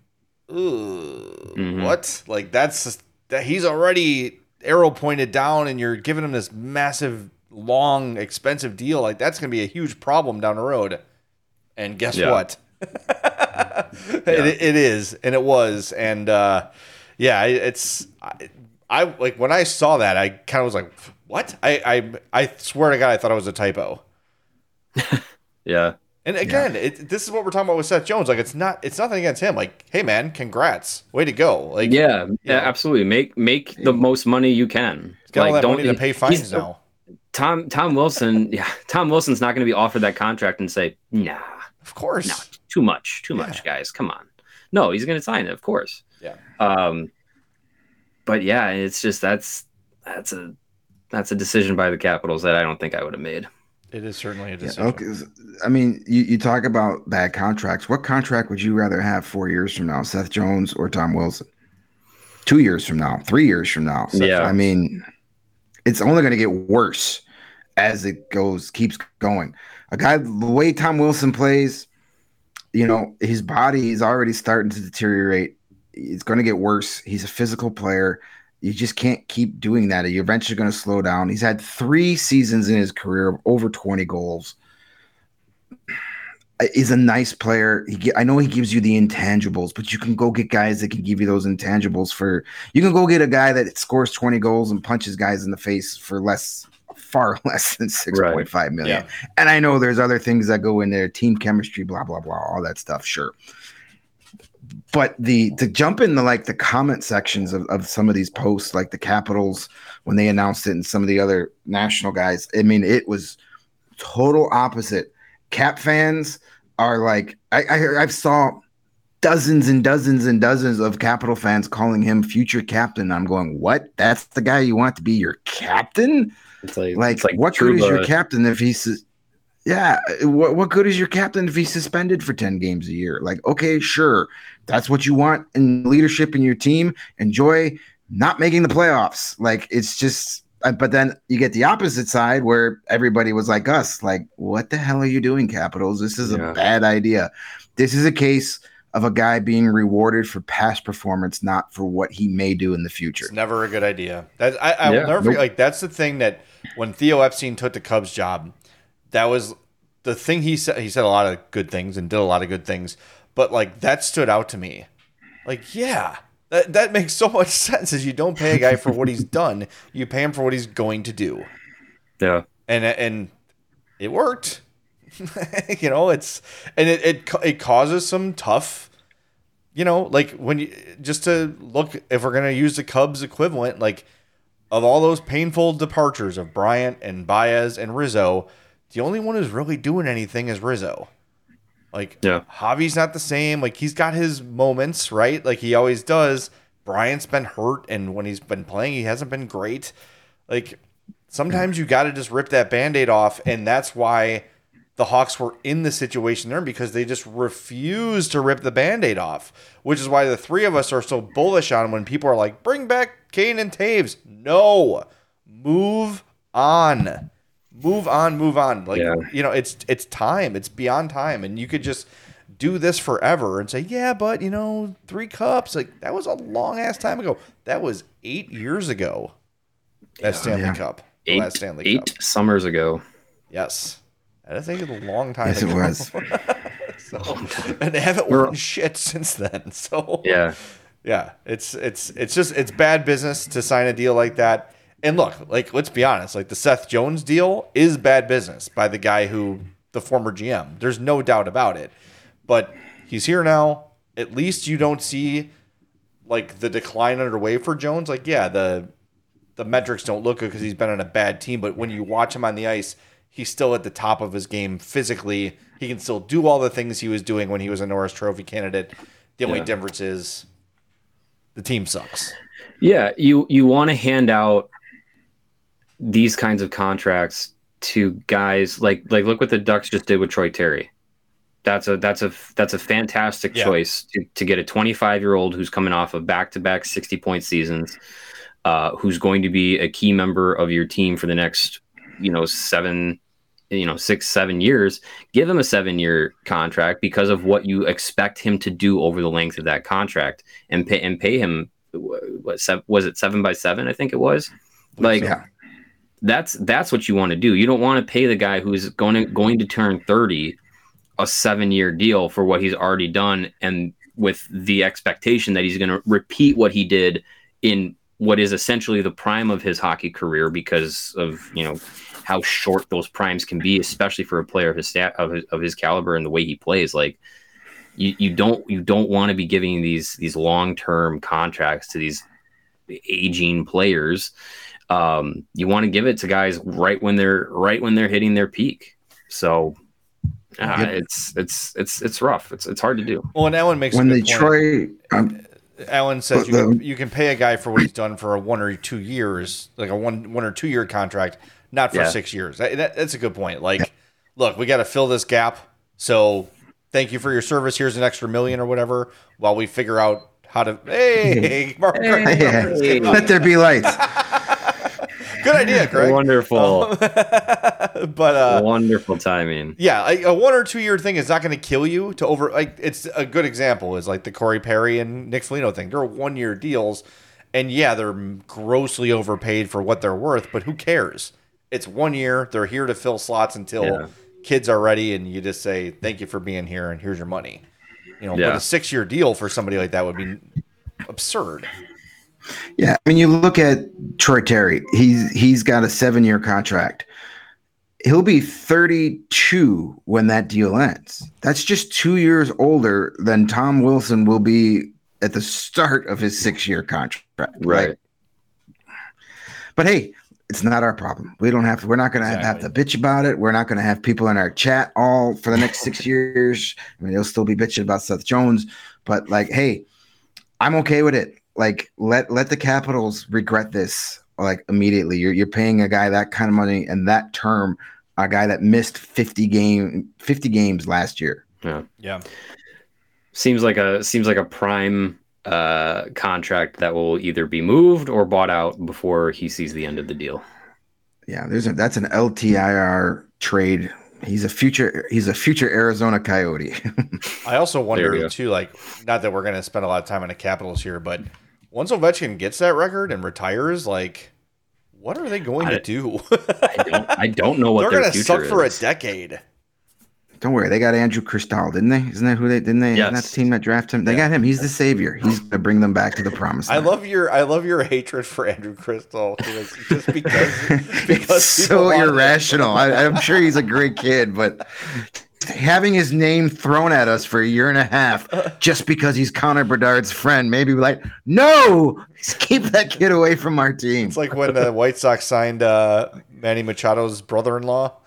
Ooh, Mhm. what? Like that's that he's already arrow pointed down and you're giving him this massive, long, expensive deal. Like that's gonna be a huge problem down the road. And guess Yeah. what? it, it is, and it was, and uh, yeah, it's I, I like when I saw that, I kind of was like, "What?" I, I I swear to God, I thought it was a typo. Yeah. And again, it, this is what we're talking about with Seth Jones. Like, it's not, it's nothing against him. Like, hey man, congrats, way to go. Like, Yeah, yeah, know. absolutely. Make make the most money you can. he's got all that don't money to pay fines now. Tom Tom Wilson, yeah, Tom Wilson's not going to be offered that contract and say, "Nah, Of course. no, too much, too Yeah. much, guys. Come on." No, he's going to sign it, of course. Yeah. Um, but yeah, it's just that's that's a that's a decision by the Capitals that I don't think I would have made. It is certainly a Yeah, decision. okay. I mean, you, you talk about bad contracts. What contract would you rather have four years from now, Seth Jones or Tom Wilson? Two years from now, three years from now. Seth- Yeah. I mean, it's only going to get worse as it goes, keeps going. A guy, the way Tom Wilson plays, you know, his body is already starting to deteriorate. It's going to get worse. He's a physical player. You just can't keep doing that. You're eventually going to slow down. He's had three seasons in his career of over 20 goals. He's a nice player. He, I know he gives you the intangibles, but you can go get guys that can give you those intangibles for. You can go get a guy that scores 20 goals and punches guys in the face for less, far less than 6.5 million. Yeah. And I know there's other things that go in there, team chemistry, blah blah blah, all that stuff. Sure, but the to jump in the like the comment sections of, of some of these posts, like the Capitals when they announced it, and some of the other national guys. I mean, it was total opposite. Cap fans are like, I, I I've saw dozens and dozens and dozens of Capital fans calling him future captain. I'm going, what? That's the guy you want to be your captain? It's like Like, it's like what good is your captain if he's, yeah, what, what good is your captain if he's suspended for 10 games a year? Like, okay, sure. That's what you want in leadership in your team. Enjoy not making the playoffs. Like, it's just, uh, but then you get the opposite side where everybody was like us, like, what the hell are you doing, Capitals? This is Yeah. a bad idea. This is a case of a guy being rewarded for past performance, not for what he may do in the future. It's never a good idea. That I, I Yeah, will never nope. forget. Like that's the thing that when Theo Epstein took the Cubs job, that was the thing he said. He said a lot of good things and did a lot of good things, but like that stood out to me. Like, yeah, that that makes so much sense. Is you don't pay a guy for what he's done, you pay him for what he's going to do, Yeah. and and it worked. you know, it's and it, it it causes some tough. You know, like when you just to look if we're gonna use the Cubs equivalent, like of all those painful departures of Bryant and Baez and Rizzo, the only one who's really doing anything is Rizzo. Like, Yeah. Javi's not the same. Like, he's got his moments, right? Like he always does. Bryant's been hurt, and when he's been playing, he hasn't been great. Like, sometimes you got to just rip that band aid off, and that's why the Hawks were in the situation they're in because they just refuse to rip the band aid off, which is why the three of us are so bullish on when people are like, bring back Kane and Toews. No, move on. Move on, move on. Like Yeah. you know, it's it's time. It's beyond time, and you could just do this forever and say, yeah, but you know, three cups. Like that was a long ass time ago. That was eight years ago. That Stanley Yeah. Cup, the Eight, last Stanley eight Cup. summers ago. Yes, That is a long time. Yes, it was. So- and they haven't We're- won shit since then. So Yeah. yeah, it's it's it's just it's bad business to sign a deal like that. And look, like let's be honest, like the Seth Jones deal is bad business by the guy who the former GM. There's no doubt about it. But he's here now. At least you don't see like the decline underway for Jones. Like yeah, the the metrics don't look good because he's been on a bad team, but when you watch him on the ice, he's still at the top of his game physically. He can still do all the things he was doing when he was a Norris Trophy candidate. The only Yeah. difference is the team sucks. Yeah, you you want to hand out these kinds of contracts to guys like like look what the Ducks just did with Troy Terry. That's a that's a that's a fantastic Yeah. choice to, to get a 25 year old who's coming off of back to back 60 point seasons, uh, who's going to be a key member of your team for the next you know seven, you know six seven years. Give him a seven year contract because of what you expect him to do over the length of that contract, and pay and pay him. What was it seven by seven? I think it was. Like Yeah. That's that's what you want to do. You don't want to pay the guy who's going to going to turn 30 a 7-year deal for what he's already done and with the expectation that he's going to repeat what he did in what is essentially the prime of his hockey career because of, you know, how short those primes can be especially for a player of his stat of his, of his caliber and the way he plays like you, you don't you don't want to be giving these these long-term contracts to these aging players um, you want to give it to guys right when they're right when they're hitting their peak. So uh, Yep. it's it's it's it's rough. It's it's hard to do. Well, and Ellen makes When a the good um, Alan says But you can, the- you can pay a guy for what he's done for a one or two years, like a one one or two year contract, not for Yeah. six years. That, that- that's a good point. Like, look, we got to fill this gap. So, thank you for your service. Here's an extra million or whatever, while we figure out how to. Hey, Mark, yeah, let there be lights. good idea, Greg. Wonderful, but uh, wonderful timing. yeah, a, a one or two year thing is not going to kill you. To over, like, it's a good example is like the Corey Perry and Nick Foligno thing. They're one year deals, and yeah, they're grossly overpaid for what they're worth. But who cares? It's one year. They're here to fill slots until Yeah. kids are ready, and you just say thank you for being here, and here's your money. You know, Yeah. but a six year deal for somebody like that would be absurd. Yeah, I mean, you look at Troy Terry. He's he's got a seven year contract. He'll be 32 when that deal ends. That's just two years older than Tom Wilson will be at the start of his six year contract. Right. Like, but hey, it's not our problem. We don't have to. We're not going to have to bitch about it. We're not going to have people in our chat all for the next six years. I mean, they'll still be bitching about Seth Jones, but like, hey, I'm okay with it. Like, let let the Capitals regret this like immediately. You're you're paying a guy that kind of money and that term, a guy that missed 50 game 50 games last year. Yeah. Yeah. Seems like a seems like a prime uh, contract that will either be moved or bought out before he sees the end of the deal. Yeah, there's a that's an LTIR trade. He's a future he's a future Arizona Coyote. I also wonder too, like, not that we're going to spend a lot of time on the Capitals here, but once Ovechkin gets that record and retires, like, what are they going I- to do? I don't I don't know what They're their going to future suck for a decade. Don't worry, they got Andrew Cristall, didn't they? Isn't that who they didn't they? Isn't that the team that drafted him? They got him. He's the savior. He's gonna bring them back to the promised I love your I love your hatred for Andrew Cristall just because because so irrational. I, I'm sure he's a great kid, but having his name thrown at us for a year and a half just because he's Connor Bedard's friend, maybe we're like, no, keep that kid away from our team. It's like when the White Sox signed uh, Manny Machado's brother-in-law.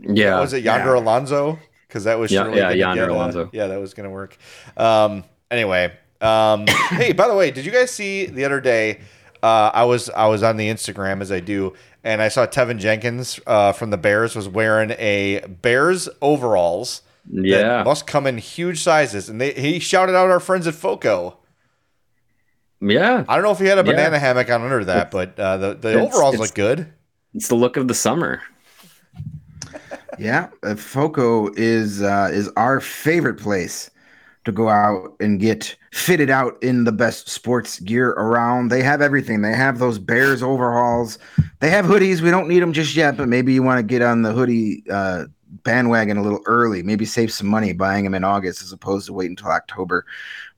Yeah. was it Yonder Yeah. Alonso? Because that was Yeah, yeah, Yonder get, uh, Alonso. yeah, that was going to work. Um, anyway, um, hey, by the way, did you guys see the other day? Uh, I was I was on the Instagram as I do, and I saw Tevin Jenkins uh, from the Bears was wearing a Bears overalls. that Yeah. must come in huge sizes, and they, he shouted out our friends at Foco. Yeah. I don't know if he had a Yeah. banana hammock on under that, but uh, the the It's- overalls it's- look good. It's the look of the summer. Yeah, uh, Foco is uh, is our favorite place to go out and get fitted out in the best sports gear around. They have everything. They have those Bears overhauls. They have hoodies. We don't need them just yet, but maybe you want to get on the hoodie uh, bandwagon a little early. Maybe save some money buying them in August as opposed to wait until October.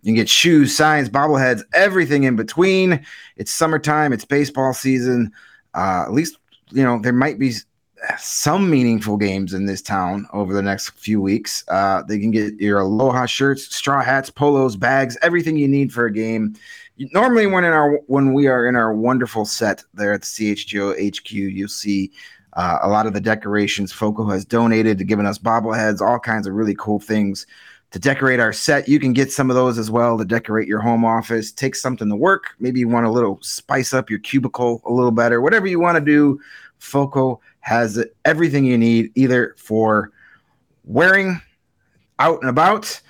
You can get shoes, signs, bobbleheads, everything in between. It's summertime. It's baseball season. Uh, at least you know there might be some meaningful games in this town over the next few weeks. Uh, they can get your Aloha shirts, straw hats, polos, bags, everything you need for a game. Normally, when in our when we are in our wonderful set there at the CHGO HQ, you'll see uh, a lot of the decorations Foco has donated to giving us bobbleheads, all kinds of really cool things to decorate our set. You can get some of those as well to decorate your home office. Take something to work. Maybe you want a little spice up your cubicle a little better. Whatever you want to do, Foco has everything you need either for wearing out and about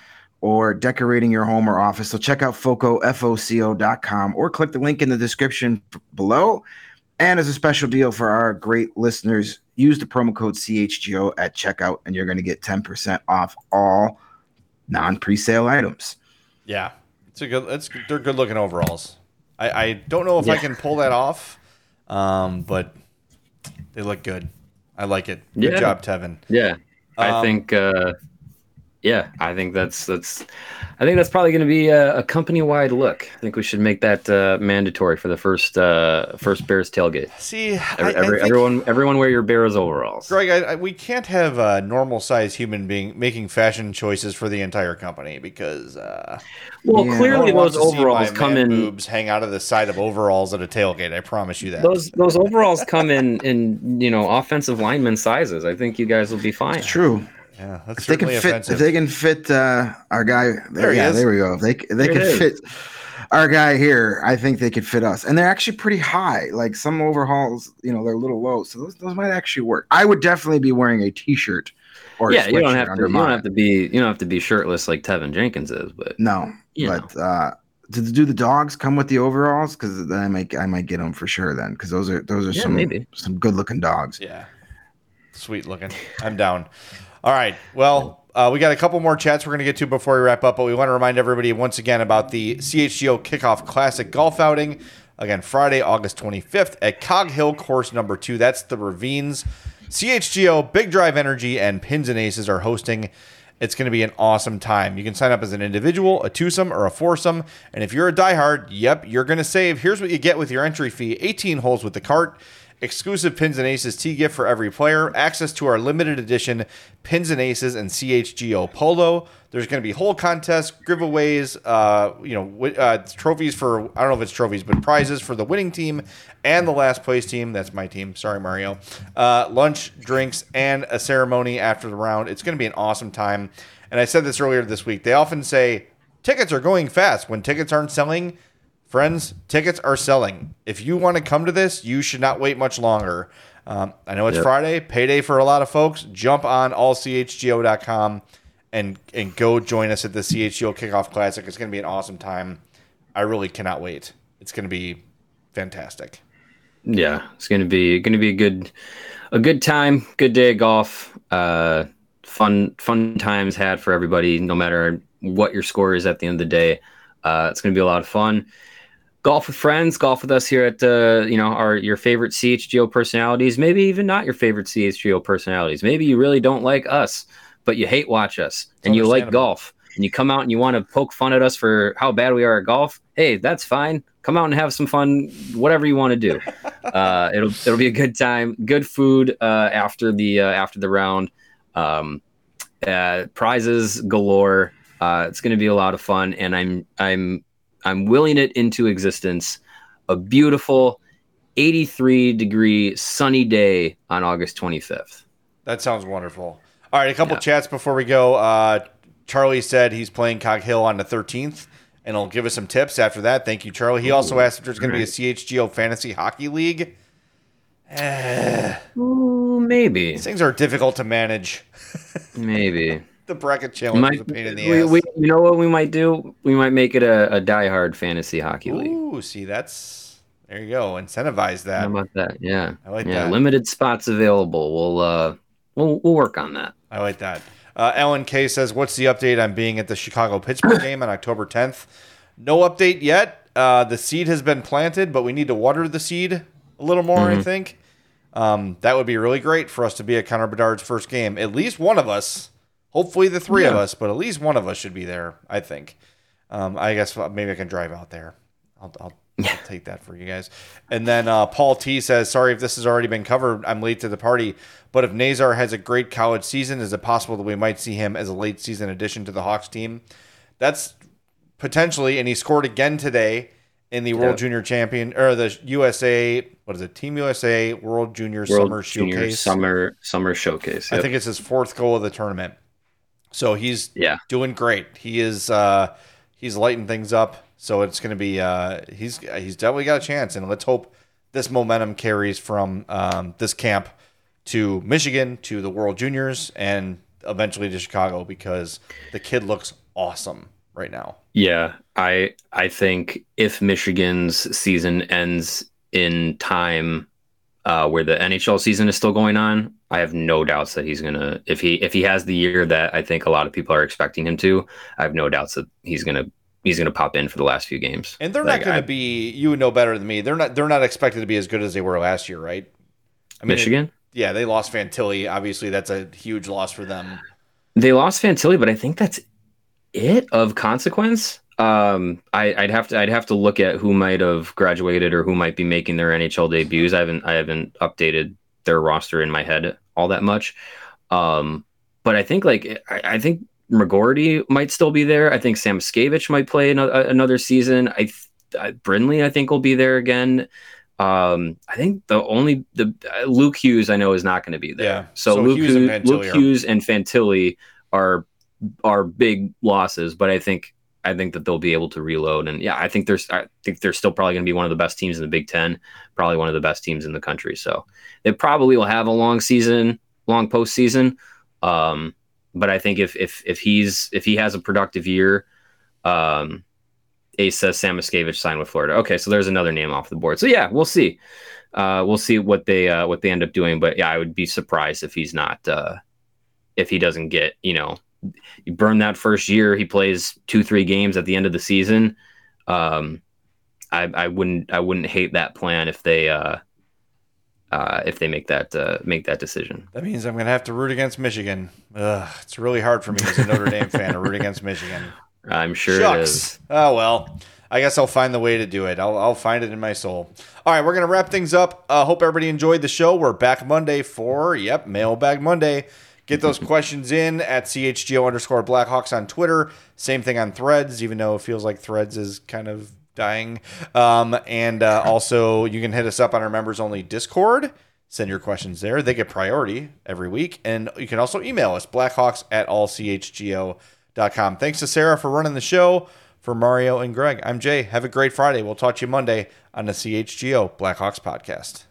or decorating your home or office. So check out foco, F-O-C-O.com or click the link in the description below. And as a special deal for our great listeners, use the promo code CHGO at checkout and you're going to get 10% off all non-presale items. Yeah, it's a good. It's they're good looking overalls. I, I don't know if I can pull that off, um, but they look good. I like it. Good Yeah. job, Tevin. Yeah, I Um, think. Uh, yeah, I think that's that's. I think that's probably going to be a, a company-wide look. I think we should make that uh, mandatory for the first uh, first Bears tailgate. See, Every, I every, think, everyone, everyone, wear your Bears overalls. Greg, I, I, we can't have a normal sized human being making fashion choices for the entire company because uh, Well, Yeah. clearly one wants those overalls my come man in. boobs hang out of the side of overalls at a tailgate. I promise you that. Those those overalls come in in you know offensive lineman sizes. I think you guys will be fine. It's true. Yeah, that's If they can fit, offensive. if they can fit uh, our guy, there, There he yeah, is. there we go. If they if they There can fit our guy here, I think they could fit us, and they're actually pretty high. Like some overhauls, you know, they're a little low, so those, those might actually work. I would definitely be wearing a t-shirt or a yeah, you don't have to. under You don't have to be. You don't have to be shirtless like Tevin Jenkins is. But No, you but uh, do, do the dogs come with the overalls? Because then I might I might get them for sure then, because those are those are Yeah, some maybe. some good looking dogs. Yeah. Sweet looking. I'm down. All right. Well, uh, we got a couple more chats we're going to get to before we wrap up, but we want to remind everybody once again about the CHGO Kickoff Classic Golf Outing. Again, Friday, August 25th at Cog Hill Course number two. That's the Ravines. CHGO, Big Drive Energy, and Pins and Aces are hosting. It's going to be an awesome time. You can sign up as an individual, a twosome, or a foursome. And if you're a diehard, yep, you're going to save. Here's what you get with your entry fee 18 holes with the cart exclusive Pins and Aces tee gift for every player, access to our limited edition Pins and Aces and CHGO Polo. There's going to be whole contests, giveaways, uh, you know, wi- uh, trophies for I don't know if it's trophies, but prizes for the winning team and the last place team. That's my team. Sorry, Mario. Uh, lunch, drinks, and a ceremony after the round. It's going to be an awesome time. And I said this earlier this week. They often say tickets are going fast when tickets aren't selling. Friends, tickets are selling. If you want to come to this, you should not wait much longer. Um, I know it's Yep. Friday, payday for a lot of folks. Jump on allchgo.com and and go join us at the CHGO Kickoff Classic. It's going to be an awesome time. I really cannot wait. It's going to be fantastic. Yeah, it's gonna be gonna be a good a good time, good day of golf. Uh, fun fun times had for everybody, no matter what your score is at the end of the day. Uh, it's gonna be a lot of fun. Golf with friends, golf with us here at uh, you know our your favorite CHGO personalities, maybe even not your favorite CHGO personalities. Maybe you really don't like us, but you hate watch us and you like golf and you come out and you want to poke fun at us for how bad we are at golf. Hey, that's fine. Come out and have some fun, whatever you want to do uh, it'll it'll be a good time. Good food uh, after the uh, after the round. Um, uh, prizes galore. Uh, it's going to be a lot of fun, and I'm I'm I'm willing it into existence. A beautiful 83 degree sunny day on August 25th. That sounds wonderful. All right, a couple Yeah. chats before we go. Uh, Charlie said he's playing Cog Hill on the 13th, and he'll give us some tips after that. Thank you, Charlie. He also asked if there's going to be a CHGO Fantasy Hockey League. Eh, Ooh, maybe, these things are difficult to manage. maybe. The bracket challenge Might, is a pain in the we, ass. we, you know what we might do? We might make it a, a diehard fantasy hockey league. Ooh, see, that's there you go. Incentivize that. How about that? Yeah. I like yeah, that. limited spots available. We'll uh we'll we'll work on that. I like that. Uh, Ellen K says, "What's the update on being at the Chicago Pittsburgh game on October 10th?" No update yet. Uh, the seed has been planted, but we need to water the seed a little more. I think um, that would be really great for us to be at Connor Bedard's first game. At least one of us, hopefully the three of us, but at least one of us should be there. I think. Um, I guess maybe I can drive out there. I'll, I'll, I'll take that for you guys. And then uh, Paul T says, "Sorry if this has already been covered. I'm late to the party, but if Nazar has a great college season, is it possible that we might see him as a late season addition to the Hawks team? That's potentially, and he scored again today in the World Junior Champion or the USA. What is it? Team USA World Junior World Summer Junior Showcase. Summer Summer Showcase. I think it's his fourth goal of the tournament. So he's Yeah. doing great. He is uh he's lighting things up. So it's going to be uh he's he's definitely got a chance and let's hope this momentum carries from um this camp to Michigan to the World Juniors and eventually to Chicago because the kid looks awesome right now. Yeah, I I think if Michigan's season ends in time uh, where the NHL season is still going on, I have no doubts that he's gonna if he if he has the year that I think a lot of people are expecting him to, I have no doubts that he's gonna he's gonna pop in for the last few games. And they're Like, not going I- to be. You would know better than me. They're not. They're not expected to be as good as they were last year, right? I Michigan. yeah, they lost Fantilli. Obviously, that's a huge loss for them. They lost Fantilli, but I think that's it of consequence. Um, I, I'd have to I'd have to look at who might have graduated or who might be making their NHL debuts. I haven't I haven't updated their roster in my head all that much. Um, but I think like I, I think McGroarty might still be there. I think Samoskevich might play another, another season. I, th- I Brindley I think will be there again. Um, I think the only the uh, Luke Hughes I know is not going to be there. Yeah. So, So Luke Hughes Hughes, and Fantilli Luke Hughes and Fantilli are are big losses, but I think I think that they'll be able to reload. And yeah, I think there's I think they're still probably going to be one of the best teams in the Big Ten, probably one of the best teams in the country. So they probably will have a long season, long postseason. Um, but I think if if if he's if he has a productive year, um, Ace says Samoskevich signed with Florida. Okay, so there's another name off the board. So yeah, we'll see. Uh, we'll see what they uh, what they end up doing. But yeah, I would be surprised if he's not uh, if he doesn't get you know you burn that first year. He plays two three games at the end of the season. Um, I, I wouldn't I wouldn't hate that plan if they uh, uh, if they make that uh, make that decision. That means I'm going to have to root against Michigan. Ugh, it's really hard for me as a Notre Dame fan to root against Michigan. I'm sure it Shucks. is. Oh well. I guess I'll find the way to do it. I'll, I'll find it in my soul. All right, we're gonna wrap things up. Uh, hope everybody enjoyed the show. We're back Monday for yep, Mailbag Monday. Get those questions in at chgo underscore Blackhawks on Twitter. Same thing on Threads, even though it feels like Threads is kind of dying. Um, and uh, also, you can hit us up on our members only Discord. Send your questions there. They get priority every week. And you can also email us, blackhawks at allchgo.com. Thanks to Sarah for running the show. For Mario and Greg, I'm Jay. Have a great Friday. We'll talk to you Monday on the CHGO Blackhawks podcast.